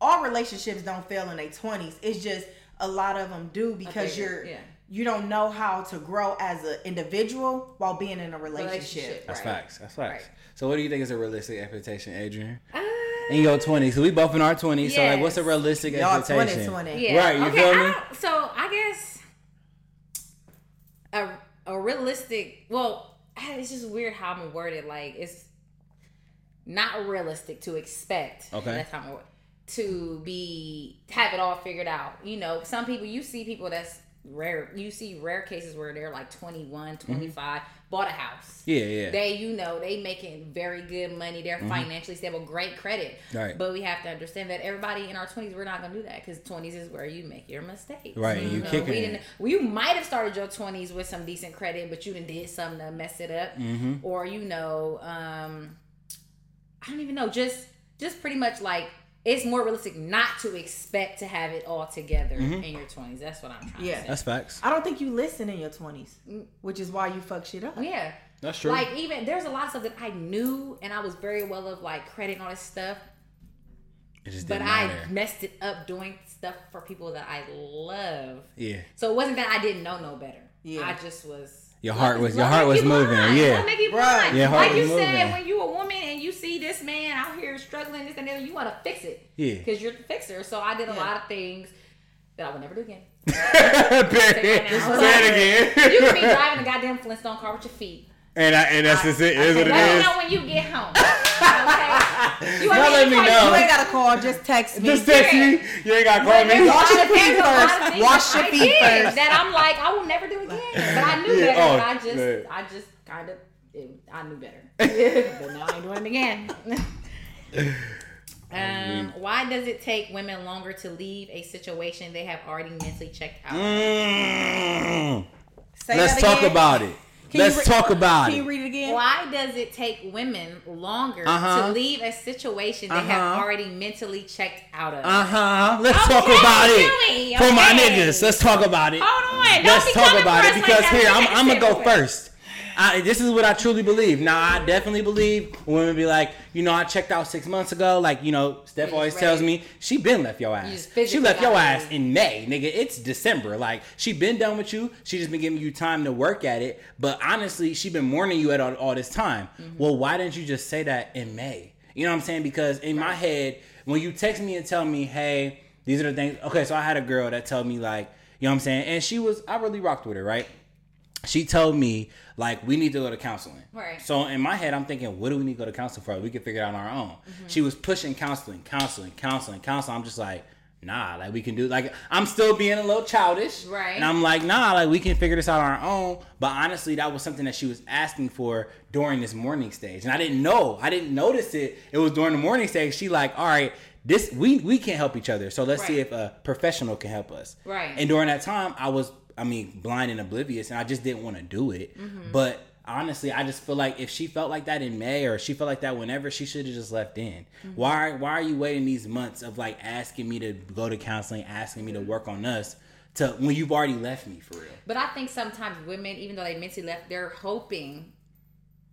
all relationships don't fail in their 20s it's just a lot of them do because you're yeah. you don't know how to grow as an individual while being in a relationship, Relationship. That's Right. facts. That's facts. Right. So, what do you think is a realistic expectation, Adrian? Uh, In your 20s, so we both in our 20s. So, like, what's a Yes. realistic y'all expectation? 2020 yeah. Right, you okay, feel me? don't- So I guess a a realistic. Well, it's just weird how I'm worded. Like it's not realistic to expect. Okay. That's how I'm worded, to be have it all figured out. You know, some people you see people that's rare. You see rare cases where they're like 21, mm-hmm. 25, bought a house. Yeah, yeah. They, you know, they making very good money. They're financially stable, great credit. Mm-hmm. Right. But we have to understand that everybody in our twenties, we're not gonna do that because twenties is where you make your mistakes. Right, you know, kicking we didn't. Well, you might have started your twenties with some decent credit, but you didn't did something to mess it up, Mm-hmm. or you know, um, I don't even know. Just, just pretty much like it's more realistic not to expect to have it all together Mm-hmm. in your twenties. That's what I'm trying Yeah. to say. That's facts. I don't think you listen in your 20s, which is why you fuck shit up. yeah. That's true. Like even there's a lot of stuff that I knew and I was very well of like credit and all this stuff, it just but didn't I messed it up doing stuff for people that I love. yeah. So it wasn't that I didn't know no better. Yeah. I just was. Your heart was- your heart was moving, blind. yeah. Make you Right. blind. Your heart like you was said, when you a woman and you see this man out here struggling this and that, you want to fix it. Yeah. Because you're the fixer. So I did a Yeah. lot of things that I would never do again. Say it again. You can be driving a goddamn Flintstone car with your feet. and I, and that's just it. It is what it Let me know when you get home. Okay? You Y'all ain't let me know. You ain't gotta call, just text me. Just text me. You ain't got to call But me. Wash your feet things- a lot of first. Wash your feet first. That I'm like, I will never do again. But I knew Yeah, better. oh, but I just, man. I just kind of, I knew better. but now I ain't doing it again. um, why does it take women longer to leave a situation they have already mentally checked out? Mm. Say Let's talk about it. Can you Let's re- talk about it. Can you read it again? Why does it take women longer Uh-huh. to leave a situation they Uh-huh. have already mentally checked out of? Uh huh. Let's Okay, talk about it. Dewey, For my niggas, let's talk about it. Hold on. Don't Let's be talk about it us like because here I'm, I'm gonna go first. I, this is what I truly believe. Now I definitely believe women be like, you know, I checked out six months ago. Like you know, Steph always ready. tells me she been left your ass. She left your ass in May, nigga. It's December. Like she been done with you. She just been giving you time to work at it. But honestly, she been mourning you at all, all this time. Mm-hmm. Well, why didn't you just say that in May? You know what I'm saying? Because in my head, when you text me and tell me, hey, these are the things. Okay, so I had a girl that told me like, you know what I'm saying, and she was I really rocked with her, right? She told me like we need to go to counseling. Right. So in my head, I'm thinking, what do we need to go to counseling for? We can figure it out on our own. Mm-hmm. She was pushing counseling, counseling, counseling, counseling. I'm just like, nah, like we can do. Like I'm still being a little childish, Right. And I'm like, nah, like we can figure this out on our own. But honestly, that was something that she was asking for during this morning stage, and I didn't know. I didn't notice it. It was during the morning stage. She like, all right. This we we can't help each other, so let's see if a professional can help us. Right. And during that time, I was, I mean, blind and oblivious, and I just didn't want to do it. Mm-hmm. But honestly, I just feel like if she felt like that in May or she felt like that whenever, she should have just left in. Mm-hmm. Why? Why are you waiting these months of like asking me to go to counseling, asking me to work on us, to when you've already left me for real? But I think sometimes women, even though they mentally left, they're hoping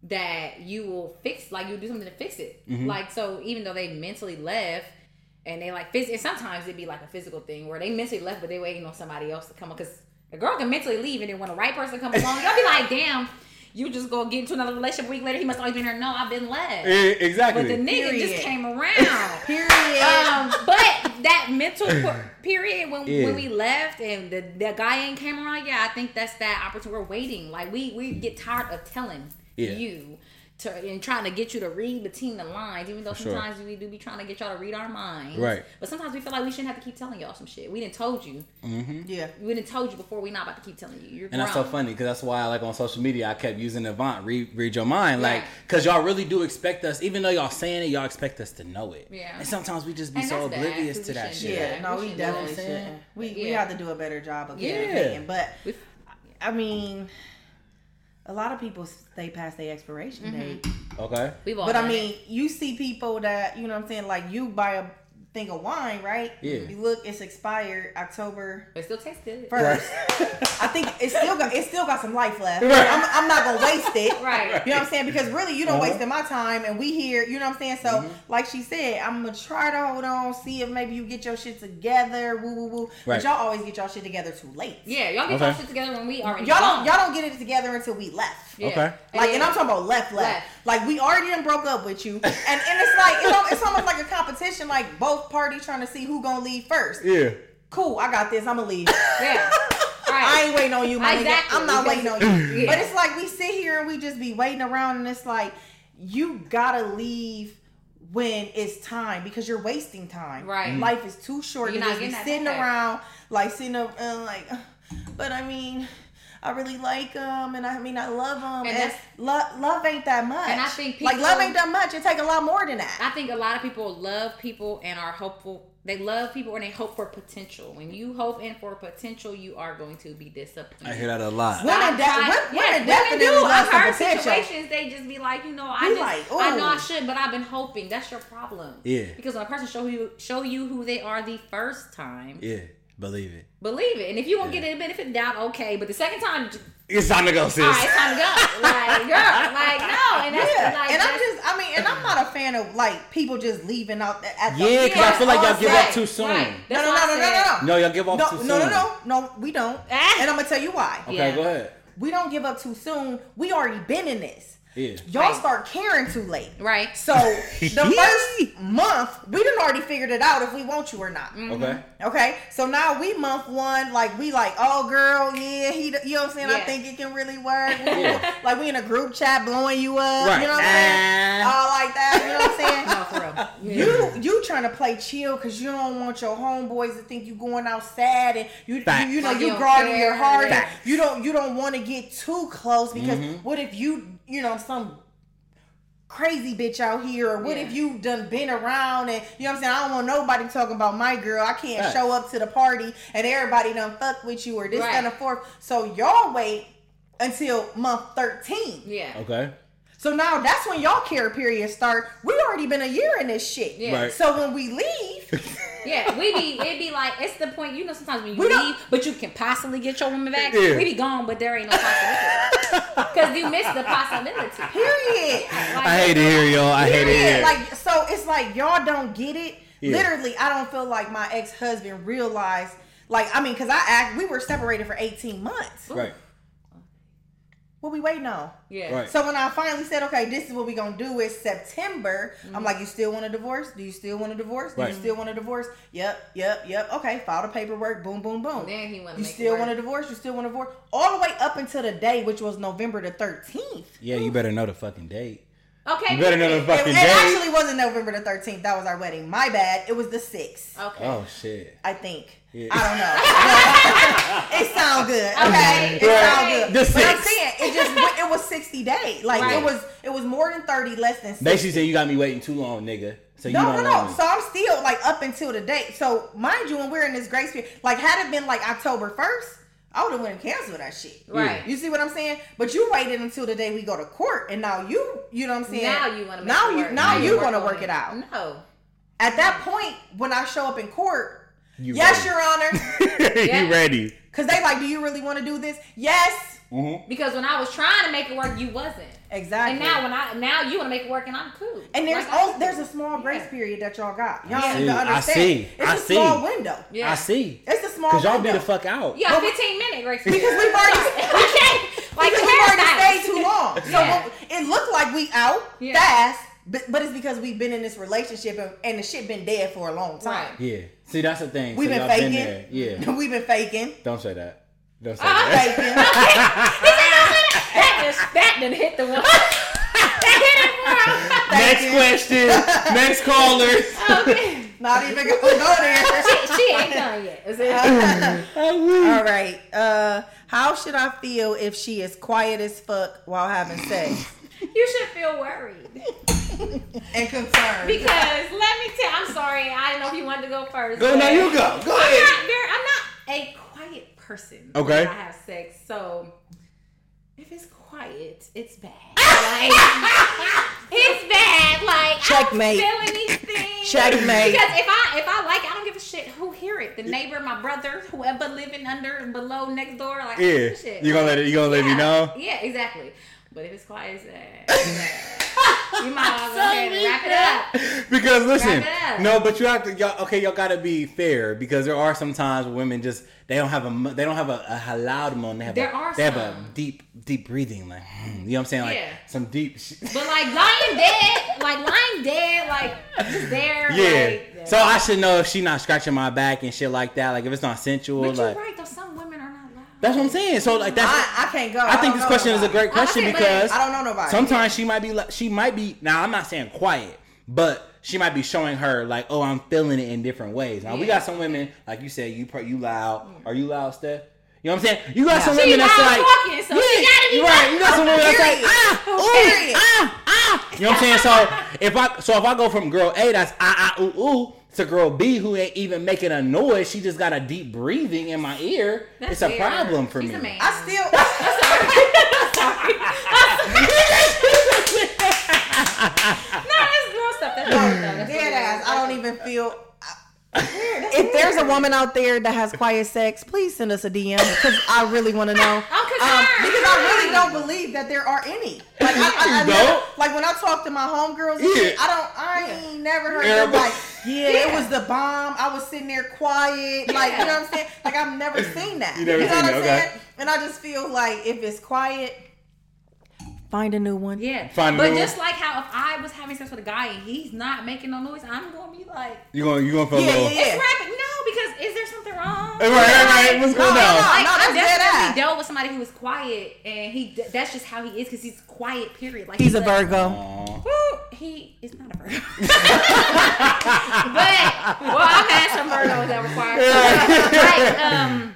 that you will fix, like you'll do something to fix it. Mm-hmm. Like so, even though they mentally left, and they like phys- and sometimes it'd be like a physical thing where they mentally left, but they waiting on somebody else to come on because a girl can mentally leave, and then when the right person comes along, you'll be like, damn. You just go get into another relationship a week later. He must always been there. No, I've been left. Exactly. But the nigga Period. just came around. Period. um, but that mental period when Yeah. when we left and the, the guy ain't came around, yeah, I think that's that opportunity. We're waiting. Like we we get tired of telling Yeah. you to and trying to get you to read between the lines, even though For sure. sometimes we do be trying to get y'all to read our minds. Right. But sometimes we feel like we shouldn't have to keep telling y'all some shit. We didn't told you. Mm-hmm. yeah. We didn't told you before. We not about to keep telling you. You're And that's so funny because that's why, like on social media, I kept using Avant, read, read your mind, like because y'all really do expect us, even though y'all saying it, y'all expect us to know it. Yeah. And sometimes we just be And so oblivious bad, to that shit. Yeah, that. no, We we definitely know what I'm saying? shouldn't. We we have to do a better job of Yeah. communicating. But I mean, a lot of people stay past their expiration Mm-hmm. date. Okay. We've all But I mean, it. you see people that you know what I'm saying, like you buy a thing of wine, right? Yeah. You look, it's expired October it still tastes good. first. I think it still got it still got some life left. Right. I'm, I'm not gonna waste it. Right. You know what I'm saying? Because really, you don't Uh-huh. wasted my time, and we here. You know what I'm saying? So, Mm-hmm. like she said, I'm gonna try to hold on, see if maybe you get your shit together. Woo woo woo. Right. But y'all always get y'all shit together too late. Yeah, y'all get Okay. y'all shit together when we already Y'all gone. don't y'all don't get it together until we left. Yeah. Okay. Like, and then- I'm talking about left, left. Left. Like, we already done broke up with you, and and it's like it's, al- it's almost like a competition. Like both parties trying to see who gonna leave first. Yeah. Cool, I got this. I'm gonna leave. Yeah. I ain't waiting on you, my Exactly. nigga. I'm not waiting on you. Yeah. But it's like we sit here and we just be waiting around, and it's like you gotta leave when it's time because you're wasting time. Right. Mhm. Life is too short You're to not just be getting that sitting around, like sitting up and like. But I mean. I really like them, and I mean I love them, And and, love love ain't that much. And I think like love ain't that much. It take a lot more than that. I think a lot of people love people and are hopeful. They love people and they hope for potential. When you hope in for potential, you are going to be disappointed. I hear that a lot. Women I've de- women- yes, women women definitely do. I've some heard situations they just be like, you know, I Be just, like, I know I ooh. should, but I've been hoping. That's your problem. Yeah. Because when a person show you show you who they are the first time, Yeah. Believe it. believe it. And if you won't Yeah. get a benefit doubt, okay. But the second time, It's time to go, sis. all right, it's time to go. Like, girl, like no, and that's Yeah, like, and I'm just, I mean, and I'm not a fan of like people just leaving out the- at the Yeah, because I feel like y'all give up too soon. Right. No, no, no, no, no, no, No, y'all give up no, too soon. no, no, no, no. we don't. Ah. And I'm gonna tell you why. Okay, Yeah. go ahead. We don't give up too soon. We already been in this. Yeah. Y'all Right. start caring too late. Right. So the first month, we done already figured it out if we want you or not. Okay. Okay, so now we month one, like we like, oh girl, yeah, he, you know what I'm saying? I think it can really work. Yeah. Like we in a group chat blowing you up, Right. you know what I'm saying? All like that, you know what I'm saying? No, for real. You you trying to play chill because you don't want your homeboys to think you going out sad and you you, you know Like you you guarding your heart. and You don't you don't want to get too close because Mm-hmm. what if you you know some crazy bitch out here or what Yeah. if you done been around and you know what I'm saying I don't want nobody talking about my girl. I can't Facts. show up to the party and everybody done fuck with you or this Right. and the fourth. So y'all wait until month 13. Yeah. Okay. So now that's when y'all care period start. We already been a year in this shit. Yeah. Right. So when we leave, Yeah, we be it be like it's the point. You know, sometimes when you We don't- leave, but you can possibly get your woman back. Yeah. We be gone, but there ain't no possibility because you missed the possibility. period. Like, I hate to hear y'all. I hate to Period. hear. Like so, it's like y'all don't get it. Yeah. Literally, I don't feel like my ex husband realized. Like I mean, cause I act we were separated for eighteen months. right. What we waiting on? Yeah. Right. So when I finally said, okay, this is what we gonna do is September, Mm-hmm. I'm like, you still want a divorce? Do you still want a divorce? Do Right. you still want a divorce? Yep, yep, yep. Okay, file the paperwork. Boom, boom, boom. Then he wanna You make it still work. want a divorce? You still want a divorce? All the way up until the day, which was November the 13th. Yeah, you better know the fucking date. Okay. You better know the It, fucking it date. actually wasn't November the 13th. That was our wedding. My bad. It was the 6th. Okay. Oh shit. I think. Yeah. I don't know. it sound good. Okay. It Right. sound good. The but I'm saying it just it was 60 days. Like Right. it was it was more than 30, less than 60. Basically saying you got me waiting too long, nigga. So you No, don't no, no. So I'm still like up until the date. So mind you, when we're in this grace period, like had it been like October 1st, I would have went and canceled that shit. Right. You see what I'm saying? But you waited until the day we go to court, and now you, you know what I'm saying? Now you want to now it you work. now you want to on work it out. No. At that point, when I show up in court, You yes, ready. Your Honor, Yeah. you ready? because they like, do you really want to do this? Yes. Mhm. Because when I was trying to make it work, you wasn't. Exactly. And now when I now you want to make it work, and I'm cool. And there's Like, all, there's a small grace Yeah. period that y'all got. Y'all I need to see, I understand. see, It's I a see. small window. Yeah. I see. It's a small Cause y'all window. be the fuck out. You got But- 15 minute grace period. Because we've already we can't like because we've already hairstyles. stayed too long. So Yeah. what- it looked like we out Yeah. fast, but, but it's because we've been in this relationship and, and the shit been dead for a long time. Right. Yeah. See, that's the thing. We've so been faking. there. Yeah. we've been faking. Don't say that. Don't say Uh-uh. that. Faking. that just that done hit the one. that hit it for Next you. question. Next caller. Okay. Not even gonna go there. she, she ain't done yet. Is it? All right. Uh, how should I feel if she is quiet as fuck while having sex you should feel worried and concerned? because let me tell. I'm sorry. I didn't know if you wanted to go first. Go but now. You go. Go I'm ahead. not very. I'm not a quiet person. Okay. When I have sex, so if it's quiet, it's bad. Like it's bad. Like Checkmate. I don't feel anything. Checkmate. Because if I if I like, I don't give a shit who hear it. The neighbor, my brother, whoever living under and below next door. Like I don't give Yeah. a shit. You gonna let it? You gonna let me know? Yeah, exactly. But if it's quiet, it's bad. It's bad. you might as well go ahead and wrap it up. Because listen, Wrap it up. no, but you have to. Y'all, okay, y'all gotta be fair because there are some times where women just they don't have a they don't have a, a loud moan. They have There a, are they have a deep deep breathing like hmm, you know what I'm saying like Yeah. some deep. Sh- But like lying dead, like lying dead, like just there. yeah. Like, So I should know if she not scratching my back and shit like that. Like if it's not sensual, But you're like right though. Some women are not loud. That's what I'm saying. So like that's. I, I can't go. I think this know question is a great question I because I don't know nobody. sometimes she might be like she might be now I'm not saying quiet, but she might be showing her like, oh, I'm feeling it in different ways. Now we got some women like you said, you you loud. Are you loud, Steph? You know what I'm saying? You got some She women that's like, talking, so she gotta be you right. You got some women that's like, Period. ah, ooh, ah, ah. You know what I'm saying? So if I so if I go from girl A that's ah ah ooh ooh to girl B who ain't even making a noise, she just got a deep breathing in my ear. That's it's a weird. problem for She's me. A man. I still. no, that's girl stuff. That's all though. That's Dead weird. ass. I don't even feel. If there's a woman out there that has quiet sex, please send us a DM because I really want to know. Um, I'm concerned. because I really don't believe that there are any. Like, I, I, I You never, like when I talk to my homegirls, and Yeah. I don't. I ain't never heard them like, yeah, it was the bomb. I was sitting there quiet, like you know what I'm saying. Like I've never seen that. You never know seen what that, I'm okay. saying? And I just feel like if it's quiet, find a new one. Yeah, Find a but new just like how if I was having sex with a guy and he's not making no noise, I'm gonna be like, You gonna you gonna feel Yeah, a little. yeah, yeah. it's rapid. No, because is there something wrong? Right, right, right. What's going No, no, on? no. Like that's I dead definitely ass. dealt with somebody who was quiet, and he that's just how he is because he's quiet. Period. Like He's a like, Virgo. Woo, he is not a Virgo. but well, I've had some Virgos that were quiet. like um.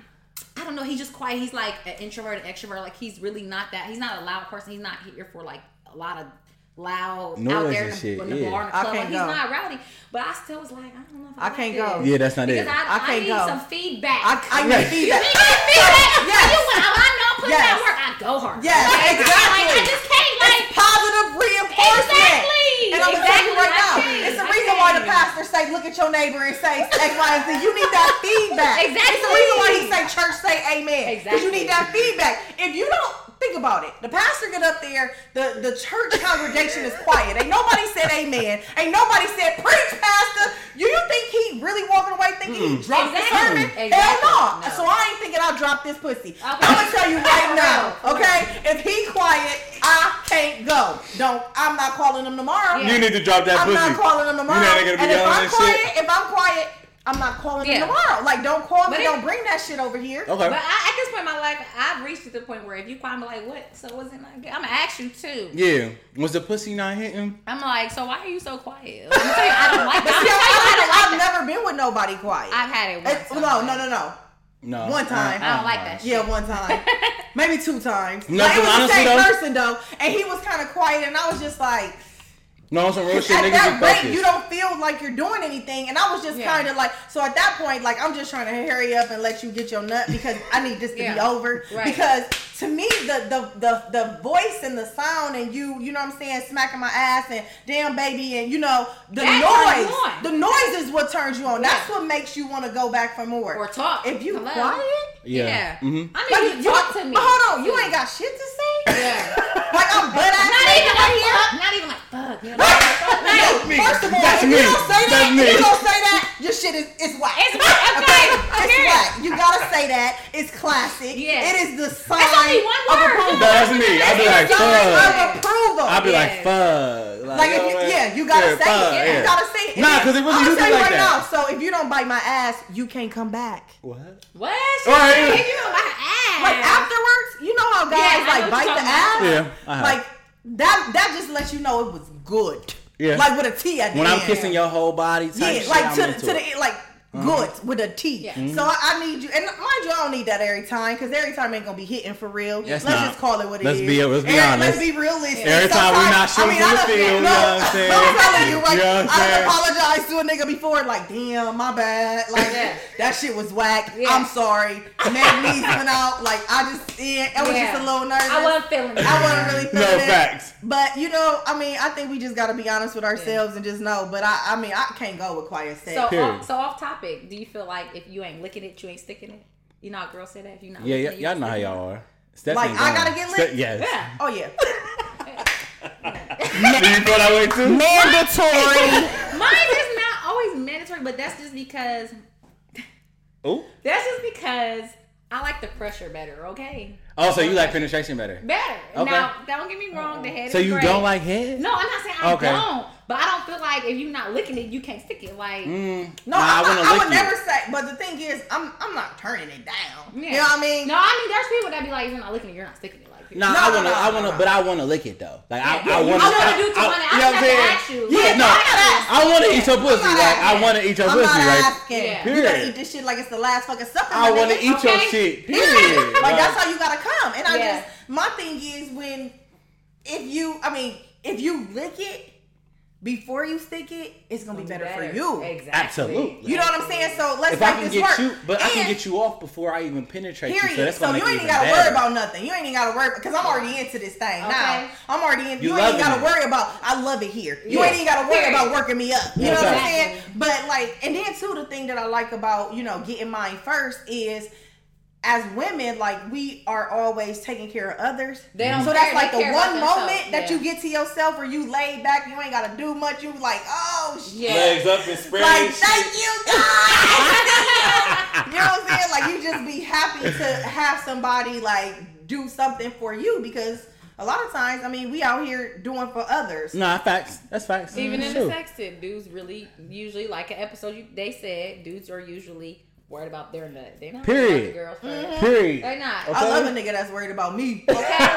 I. He's just quiet. He's like an introvert, an extrovert. Like he's really not that. He's not a loud person. He's not here for like a lot of loud Noise out there in the, shit, in the yeah. bar in the I club. Like, can't he's go. not rowdy. But I still was like, I don't know if I, I like can't this. go. Yeah, that's not Because it. I, I I, can't need go. some feedback. I, I need feedback. You need feedback. Yes. You, when I know I'm putting Yes. that work, I go hard. Yes, Like, exactly. Like, I just can't like. positive reinforcement. Exactly. And I'm gonna you Exactly. right now, it's the reason why the pastor say, "Look at your neighbor and say X, Y, and Z." You need that feedback. Exactly. It's the reason why he say, "Church say Amen," Exactly. because you need that feedback. If you don't think about it, the pastor get up there, the the church congregation is quiet. Ain't nobody said Amen. Ain't nobody said preach, pastor. You you think he really walking away thinking he dropped Exactly. the sermon? Hell Exactly. no. No. So I ain't thinking I'll drop this pussy. Okay. I'm gonna tell you right now, okay? If he quiet, I can't go. Don't. I'm not calling him tomorrow. Yeah. You need to drop that I'm pussy. not calling him tomorrow. You know they gonna be and if I'm quiet, shit. if I'm quiet, I'm not calling Yeah. him tomorrow. Like, don't call me. It- don't bring that shit over here. Okay. But I, at this point in my life, I've reached to the point where if you call me like, what? So was it not good? I'm gonna ask you too. Yeah. Was the pussy not hitting? I'm like, so why are you so quiet? Let me tell you, I don't like But that. see, I'm I, gonna tell you, I don't have never been with nobody quiet. I've had it once. It's- no, no, no, no. No. One time. I don't like that shit. Yeah, one time. Maybe two times. No, like, it was the same though- person though, and he was kind of quiet, and I was just like, No, some real shit. at Niggas that rate, focused. you don't feel like you're doing anything. And I was just Yeah. kind of like, so at that point, like, I'm just trying to hurry up and let you get your nut because I need this to be over. Right. Because to me, the, the the the voice and the sound and you, you know what I'm saying, smacking my ass and damn baby and you know the That noise, the noise is what turns you on. That's what makes you want to go back for more. Or talk. If you Hello. quiet, Yeah. Mhm. I mean, Like, you, you, talk to me. But hold on, you ain't got shit to say. Yeah. Like I'm butt ass Not even like here. fuck. Not even like fuck. You know, like, No, me. first of all, That's if me. you don't say that, That's if me. you don't say that, your shit is it's whack. It's whack, okay. it's Period. whack. You gotta say that. It's classic. Yeah. It is the sign It's only one of word. approval. That's me. I'd be like, fuck. approval. I'll be Yeah. like, fuck. Like if you, yeah, you gotta Yeah, say fuck, it. yeah. You gotta say it. Nah, 'cause it really I'm do tell you like right that. now. So if you don't bite my ass, you can't come back. What? What? Right. Shit, You know my ass. Like afterwards, you know how guys Yeah, like bite the talking ass. Yeah, I have. Like that. That just lets you know it was good. Yeah. Like with a T at the end. When end. I'm kissing your whole body, type Yeah, shit, like I'm to into to it. Uh-huh. the like Mm-hmm. good with a T. Yeah. Mm-hmm. So I, I need you, and mind you, I don't need that every time because every time ain't gonna be hitting for real. Yes, let's not. just call it what it Let's is. be- let's be Every- honest. Let's be realistic. Every time we Sometimes- not shooting I mean, I the done- field, you no, know what I'm saying? I'm telling you, like You know I'm apologized to a nigga before, like, damn, my bad, like Yeah. that shit was whack. Yeah. I'm sorry. Magne's went out, like I just, yeah, I was just a little nervous. I wasn't feeling it. I wasn't really No feeling it. facts. But you know, I mean, I think we just got to be honest with ourselves and just know. But I, I mean, I can't go with quiet sex. So, off, so off topic. Do you feel like if you ain't licking it, you ain't sticking it? You know how girls say that. If you not Yeah, licking yeah, it, you y'all know how y'all are. Stephanie Like, I gotta get Ste- licked? yes. Yeah. oh yeah, Do you feel that way too? mandatory. Mine is not always mandatory, but that's just because Ooh. that's just because I like the pressure better. Okay, Oh, so you like penetration better? better. Okay. Now, don't get me wrong. The head So is you great. don't like head? No, I'm not saying I Okay. don't, but I don't feel like if you're not licking it, you can't stick it. Like, Mm, No, nah, I'm I want not, to I lick would you. never say. But the thing is, I'm I'm not turning it down. yeah. You know what I mean? No, I mean there's people that be like, you're not licking it, you're not sticking it. Nah, No, I wanna, no, I wanna, no. but I wanna lick it though. Like I, Yeah, I wanna. wanna do it to I, wanna- I you know what I'm have to saying? ask you. Yeah, Yeah, no, I'm not asking. I wanna eat your pussy. Like I wanna eat your I'm pussy. not Like asking. Yeah. You gotta eat this shit like it's the last fucking supper. I wanna eat your shit. Period. Period. Like that's how you gotta come. And I just my thing is when if you I mean if you lick it before you stick it, it's gonna be better, for you. Exactly. Absolutely. You know what I'm saying? So let's If I make can this get work. you, but I can get you off before I even penetrate you. So that's So, you ain't even gotta even worry about nothing. You ain't even gotta worry because I'm already into this thing now. I'm already in. You You, ain't even gotta it. worry about. I love it here. You Yeah. ain't even gotta worry Period. about working me up. You know what I'm saying? But like, and then too, the thing that I like about you know getting mine first is. As women, like we are always taking care of others. They don't so care- that's like they the care about one themselves, moment that yeah. you get to yourself where you laid back, you ain't gotta do much. You like, oh shit. Legs up and spread. Like, and thank shit. you, God. you know what I'm saying? Like, you just be happy to have somebody like do something for you because a lot of times, I mean, we out here doing for others. Nah, facts. That's facts. Even That's in the true. sex tip, dudes really usually like an episode you, they said dudes are usually worried about their nut. They not worried Period. about the girls first. Mm-hmm. Period. They not. Okay. I love a nigga that's worried about me. Okay.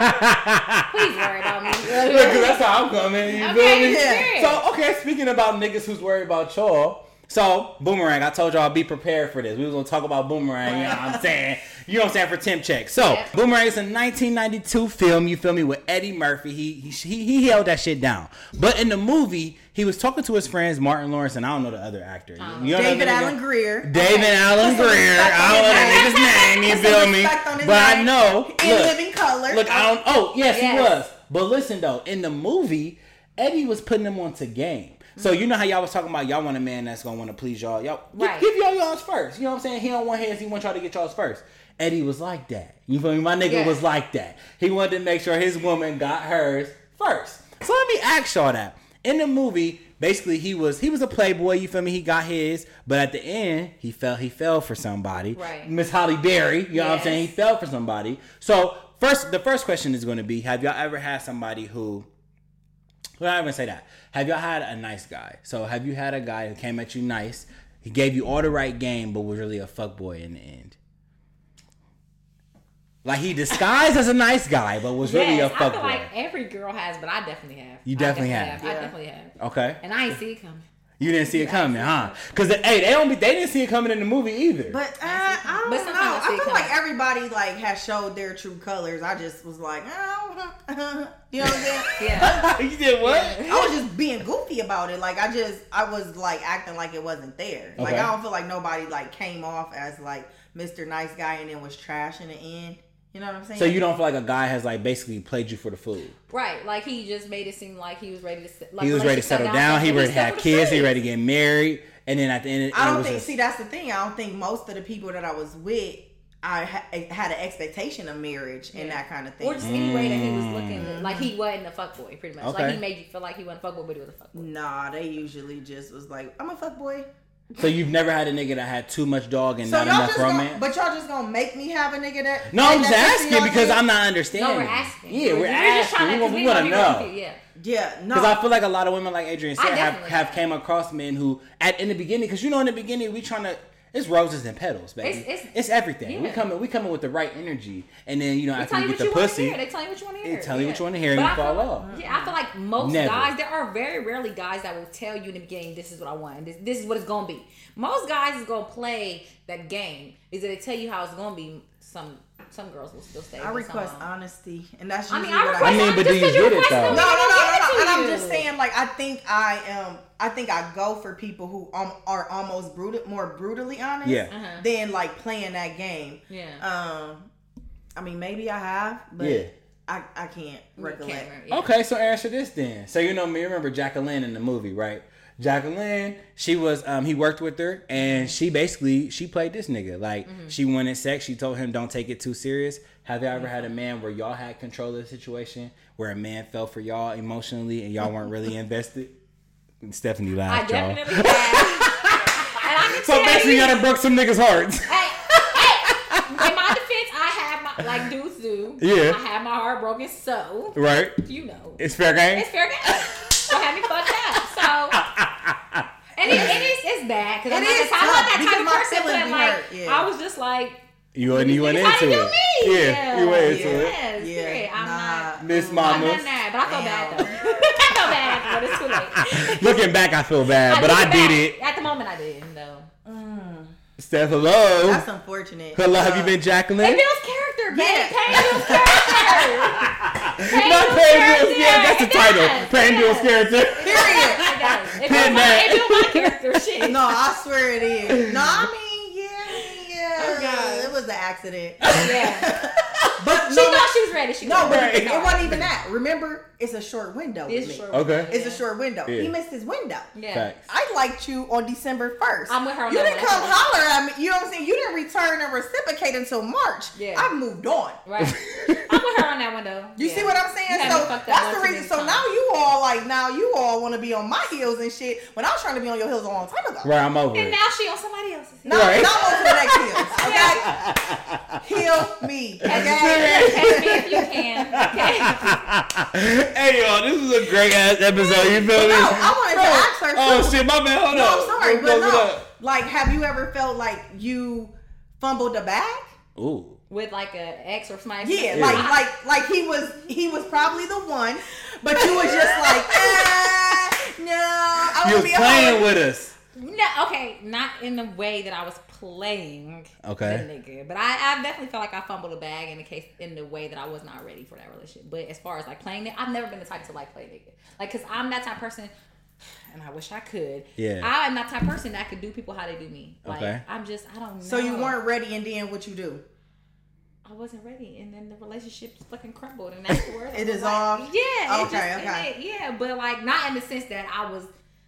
Please worry about me. Look, 'cause that's how I'm coming. You Okay, feel me? Yeah. period. So, okay, speaking about niggas who's worried about y'all. So, Boomerang, I told y'all be prepared for this. We was gonna talk about Boomerang, you know what I'm saying? You know what I'm saying, for Temp Check. So, Yeah. Boomerang is a 1992 film, you feel me, with Eddie Murphy. He, he he he held that shit down. But in the movie, he was talking to his friends, Martin Lawrence, and I don't know the other actor. You know David? Alan Grier. David Alan Put Grier. I on don't know that name. nigga's name, you feel me? respect on his But I know. In look, living color. Look, I don't. Oh, yes, Yes. he was. But listen though, in the movie, Eddie was putting them onto game. So you know how y'all was talking about y'all want a man that's gonna want to please y'all. Y'all give y'all y'all's first. You know what I'm saying? He don't want his. He want y'all to get y'all's first. Eddie was like that. You feel me? My nigga Yeah. was like that. He wanted to make sure his woman got hers first. So let me ask y'all that. In the movie, basically he was he was a playboy. You feel me? He got his, but at the end he fell he fell for somebody. Right. Miss Halle Berry. You know what I'm saying? He fell for somebody. So first, the first question is going to be: Have y'all ever had somebody who? Well, I even say that. Have y'all had a nice guy? So have you had a guy who came at you nice? He gave you all the right game, but was really a fuckboy in the end. Like he disguised as a nice guy, but was really a Yes, I feel fuckboy. like every girl has, but I definitely have. You I definitely have. I Yeah. definitely have. okay, And I ain't see it coming. you didn't see it coming, huh? Because hey, they don't be, they didn't see it coming in the movie either. But uh, I don't But know. I I it feel like everybody like has showed their true colors. I just was like, oh, you know what I'm saying? Yeah. you did what? I was just being goofy about it. Like I just I was like acting like it wasn't there. Like I don't feel like nobody like came off as like Mr. Nice Guy and then was trash in the end. You know what I'm saying? So you don't feel like a guy has like basically played you for the food? Right. Like he just made it seem like he was ready to. Like he was ready to settle down. He and ready to have settled kids. He for ready to get married. And then at the end, I it don't was think. just- see, that's the thing. I don't think most of the people that I was with, I ha- eh, had an expectation of marriage and Yeah. that kind of thing. Or just any way that he was looking mm. like he wasn't a fuckboy, pretty much. Okay. Like he made you feel like he wasn't a fuckboy, but he was a fuckboy. Nah, they usually just was like, I'm a fuck boy. So you've never had a nigga that had too much dog and So not enough just gonna, romance? but y'all just gonna make me have a nigga that? no, I'm just asking because? I'm not understanding. No, we're asking. Yeah, we're, just asking. trying we to, want, we we want to know. confused, Yeah. Yeah, no. Because I feel like a lot of women, like Adrian said, have have. came across men who, at in the beginning, because you know, in the beginning, we trying to. It's roses and petals, baby. It's, It's- it's- everything. We yeah. coming, we coming with the right energy, and then you know They after you get the you pussy. They tell you what you want to hear. They tell you what you wanna hear and you fall like- off. Yeah, I feel like most Never. guys, there are very rarely guys that will tell you in the beginning, this is what I want, and this, this is what it's gonna be. Most guys is gonna play that game. Is that they tell you how it's gonna be. Some some girls will still stay. I but some request honesty, and that's I mean, I what request. I mean, but just do you 'cause get it, though? No, no, no, no, no. And I'm just saying, like, I think I am. I think I go for people who um, are almost brutal, more brutally honest. Yeah. Uh-huh. Than like playing that game. Yeah. Um, I mean, maybe I have, but Yeah. I I can't recollect. Can't remember, yeah. Okay, so answer this then. So you know me, remember Jacqueline in the movie, right? Jacqueline, she was um he worked with her and she basically she played this nigga. Like Mm-hmm. she wanted sex, she told him don't take it too serious. Have y'all ever had a man where y'all had control of the situation, where a man fell for y'all emotionally and y'all weren't really invested? Stephanie I laughed, y'all. definitely have. I So basically gotta broke some niggas' hearts. hey, hey, in my defense, I have my like dudes do. Yeah. I have my heart broken, so Right? you know It's fair game? it's fair game. So have me fucked up. So and it, it is it's bad because I'm, not is the- I'm not that type of person. But like hurt, yeah. I was just like. You went you went into it. me. Yeah, you went into it. Yes, Yeah. I'm nah. not. Miss I'm Mama. not that, but I feel bad though. I feel bad, but it's too late. Looking back I feel bad, but took I did back. it. At the moment, I didn't though. Steph, hello. That's unfortunate. Hello, have you Uh, been It Jacqueline? builds character, babe. Yeah. Pain builds character. Pain Not builds paying character. Yeah, that's the title. does. Paying It bills does. character. Period. It does. It Pin builds my, it my character. Shit. No, I swear it is. No, I mean, yeah, yeah. Oh, God. It was an accident. Yeah. But She no, thought she was ready. She no, was but ready. it, it wasn't even that. Remember, it's a short window. It's with me. short. Okay. It's a short window. Yeah. He missed his window. Yeah. Facts. I liked you on December 1st. I'm with her on You that didn't come holler at me. You know what I'm saying? You didn't return and reciprocate until March. Yeah. I moved on. Right. I'm with her on that one though. You Yeah. see what I'm saying? So me fucked up that's the reason. So times. now you all like now you all want to be on my heels and shit when I was trying to be on your heels a long time ago. Right, I'm over And it. now she on somebody else's. No, Right. now I'm on the next heels. Okay, heal me. Okay. Catch me if you can. Okay. hey y'all, this is a great ass episode. You feel me? No, I wanted to ask her. Oh too. shit, my man, Hold No, up. I'm sorry, Let's but close no. Like, have you ever felt like you fumbled the bag? Ooh. With like a ex or somebody. Yeah, Yeah. like like like he was he was probably the one, but you was just like, ah, no, I You want was to be playing hoe. with us. No, okay, not in the way that I was playing Okay. the nigga, but I, I definitely felt like I fumbled a bag in the case in the way that I was not ready for that relationship. But as far as like playing it, I've never been the type to like play nigga, like because I'm that type of person, and I wish I could. Yeah. I'm that type of person that could do people how they do me. Like Okay. I'm just I don't know. So you weren't ready, and then what you do? I wasn't ready, and then the relationship fucking crumbled, and that's the word. It I like, off? Yeah. It Okay, just, okay. it- yeah, but like not in the sense that I was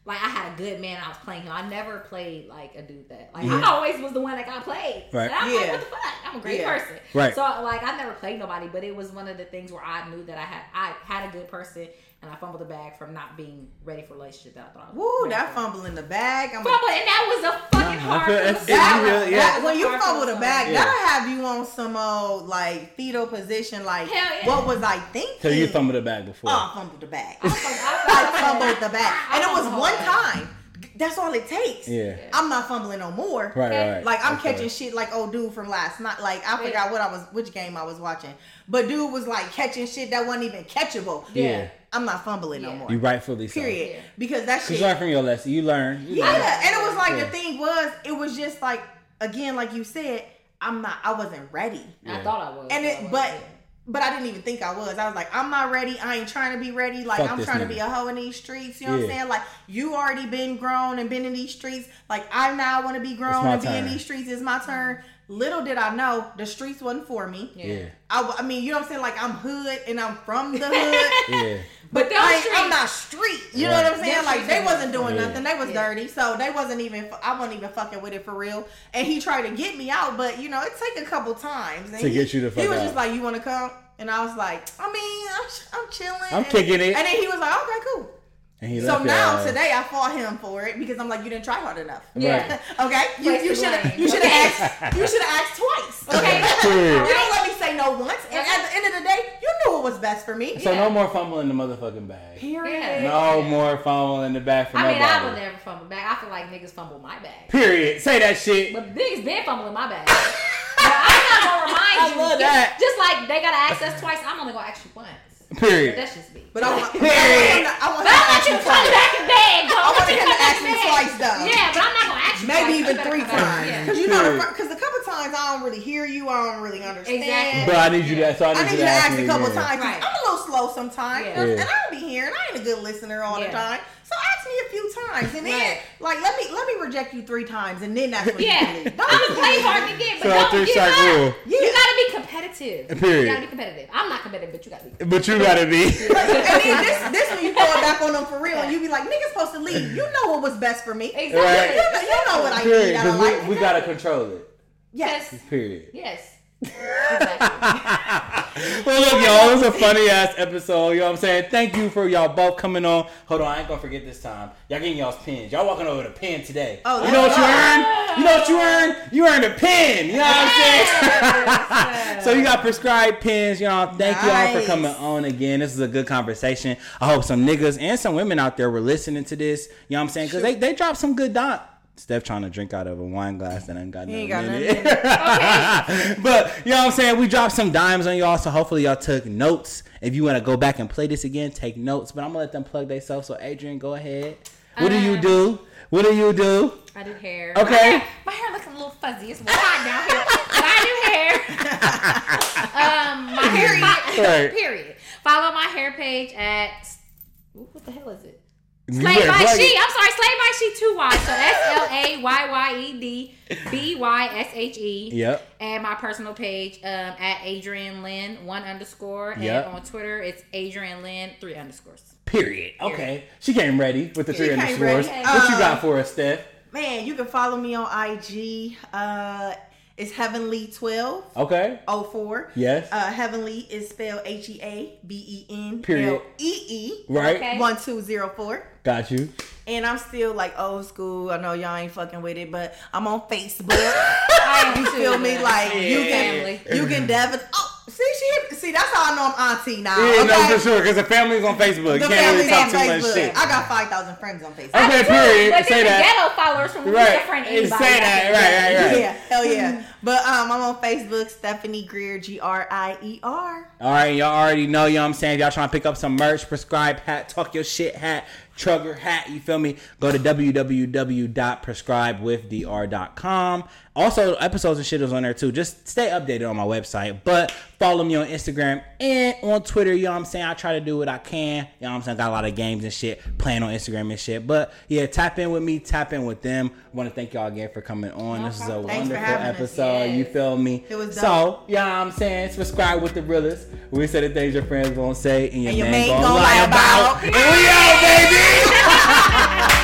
like I had a good man. I was playing him. I never played like a dude that like Yeah. I always was the one that got played. Right. And I'm Yeah. like, what the fuck? I'm a great Yeah. person. Right. So like I never played nobody, but it was one of the things where I knew that I had I had a good person, and I fumbled the bag from not being ready for a relationship that I thought. I was Woo, ready that for. fumble in the bag. I'm Fumble, and that was a fucking Nah, I hard. feel- pill it's- to it's swallow. real- yeah. That when you fumble the bag, Yeah. that'll have you on some old like fetal position. Like, Hell yeah. what was I thinking? So you fumbled the bag before. Oh, I fumbled the bag. swallow. I fumbled the bag, and it was one time. That's all it takes. Yeah. I'm not fumbling no more. Right, right, right. Like I'm Okay. catching shit like old dude from last night. Like I forgot what I was, which game I was watching, but dude was like catching shit that wasn't even catchable. Yeah. I'm not fumbling no more. You rightfully so. Period. Yeah. Because that Cause shit. you learn from your lesson. You learn. You yeah, learn. and it was like Yeah. the thing was, it was just like again, like you said, I'm not. I wasn't ready, I thought I was. and it, was, but. But I didn't even think I was. I was like, I'm not ready. I ain't trying to be ready. Like Fuck I'm this trying to be a hoe in these streets. You know what I'm saying? Like you already been grown and been in these streets. Like I now want to be grown my and be in these streets. It's my turn. Little did I know the streets wasn't for me. Yeah. I mean, you know what I'm saying? Like I'm hood and I'm from the hood. Yeah. But But I, them I'm not street. You know what I'm saying? Them Like they wasn't doing Yeah. nothing. They was Yeah. dirty, so they wasn't even. I wasn't even fucking with it for real. And he tried to get me out, but you know it take a couple times And To he- get you to fuck He was out. just like, "You want to come?" And I was like, "I mean, I'm, I'm chilling. I'm And- kicking it. And then he was like, "Okay, cool." And he So left your now ass. today I fought him for it because I'm like, you didn't try hard enough. Yeah. okay, you you should have you should have asked you should have asked twice. Okay, you don't let me say no once, and at the end of the day, you knew what was best for me. So Yeah. no more fumbling the motherfucking bag. Period. Yeah. No more fumbling in the bag for I mean. I would never fumble back. I feel like niggas fumble my bag. Period. Say that shit. But niggas been fumbling my bag. I'm not gonna remind I you. love Just- that. Just like they gotta ask us twice, I'm only gonna ask you once. Period. That's just me. But I want, I want him Period. to, I want But I want you to come back in bed, though. I want him to ask me twice, though. Yeah, but I'm not gonna ask you Maybe twice. even You three come back. times. Yeah. Because you know, because a couple times I don't really hear you, I don't really understand. Exactly. But I need you to. So I need, I need you to ask me a couple again. times. 'cause Right. I'm a little slow sometimes, Yeah. and I don't be hearing. I ain't a good listener all the time. So ask me a few times, and then Right. like let me let me reject you three times, and then that's when Yeah, you leave. Don't I'm gonna play hard to get, but So don't give strike up. rule. You gotta be competitive. Period. You gotta be competitive. I'm not competitive, but you gotta be. But you gotta be. and then this this when you throw it back on them for real, and you be like, niggas supposed to leave. You know what was best for me. Exactly. Right. You know, you know what I Period. need out of Because we, we gotta control it. yes. Yes. Period. Yes. Exactly. well, look, y'all, it was a funny ass episode. You know what I'm saying? Thank you for y'all both coming on. Hold on, I ain't gonna forget this time. Y'all getting y'all's pins. Y'all walking over the pin today. Oh, you know what you that's earned? You know what you earned? You earned a pin. You know what I'm saying? so you got prescribed pins. Y'all, thank y'all for coming on again. This is a good conversation. I hope some niggas and some women out there were listening to this. You know what I'm saying? Because they, they dropped some good dot. Steph trying to drink out of a wine glass that ain't got He ain't nothing got in it. in but you know what I'm saying? We dropped some dimes on y'all, so hopefully y'all took notes. If you want to go back and play this again, take notes. But I'm gonna let them plug themselves. So Adrian, go ahead. What do you Uh, do? What do you do? I do hair. Okay. My hair, my hair looking a little fuzzy. It's a hot down here. But I do hair. um, my hair. My, Right. Period. Follow my hair page at. Ooh, what the hell is it? You Slay by plug She. it. I'm sorry, Slay by She two Y. So S L A Y Y E D B Y S H E. Yep. And my personal page um, at Adrian Lynn one underscore. And Yep. on Twitter it's Adrian Lynn three underscores. Period. Okay. She came ready with the She three underscores. ready. What you Uh, got for us, Steph? Man, you can follow me on IG. Uh, it's Heavenly twelve Okay. oh four. Yes. Uh, Heavenly is spelled H E A B E N Period. L E E right. Okay. one two zero four. Got you. And I'm still like old school. I know y'all ain't fucking with it, but I'm on Facebook. You feel too, me? man. Like you Family. can you can definitely. Oh, see, she see. That's how I know I'm auntie now. Yeah, okay? no, for sure. Because the family's on Facebook. The can't really family's talk on too much Facebook. shit. I got five thousand friends on Facebook. Okay, I do, period. But Say then the that. ghetto followers from Right. right. friend Say that. Right, right, right. Yeah, hell yeah. But um, I'm on Facebook, Stephanie Grier, G R I E R. All right, y'all already know, you know what I'm saying? If y'all trying to pick up some merch, prescribe hat, talk your shit hat, trugger hat, you feel me? Go to www.prescribewithdr.com. Also, episodes and shit is on there too. Just stay updated on my website. But follow me on Instagram and on Twitter, you know what I'm saying? I try to do what I can. You know what I'm saying? I got a lot of games and shit playing on Instagram and shit. But yeah, tap in with me, tap in with them. want to thank y'all again for coming on. this is a. Thanks wonderful episode. You feel me? It was so, dope. yeah, you know what I'm saying subscribe with the realest. We say the things your friends won't say, and your, And your man, man gonna, gonna lie about. about.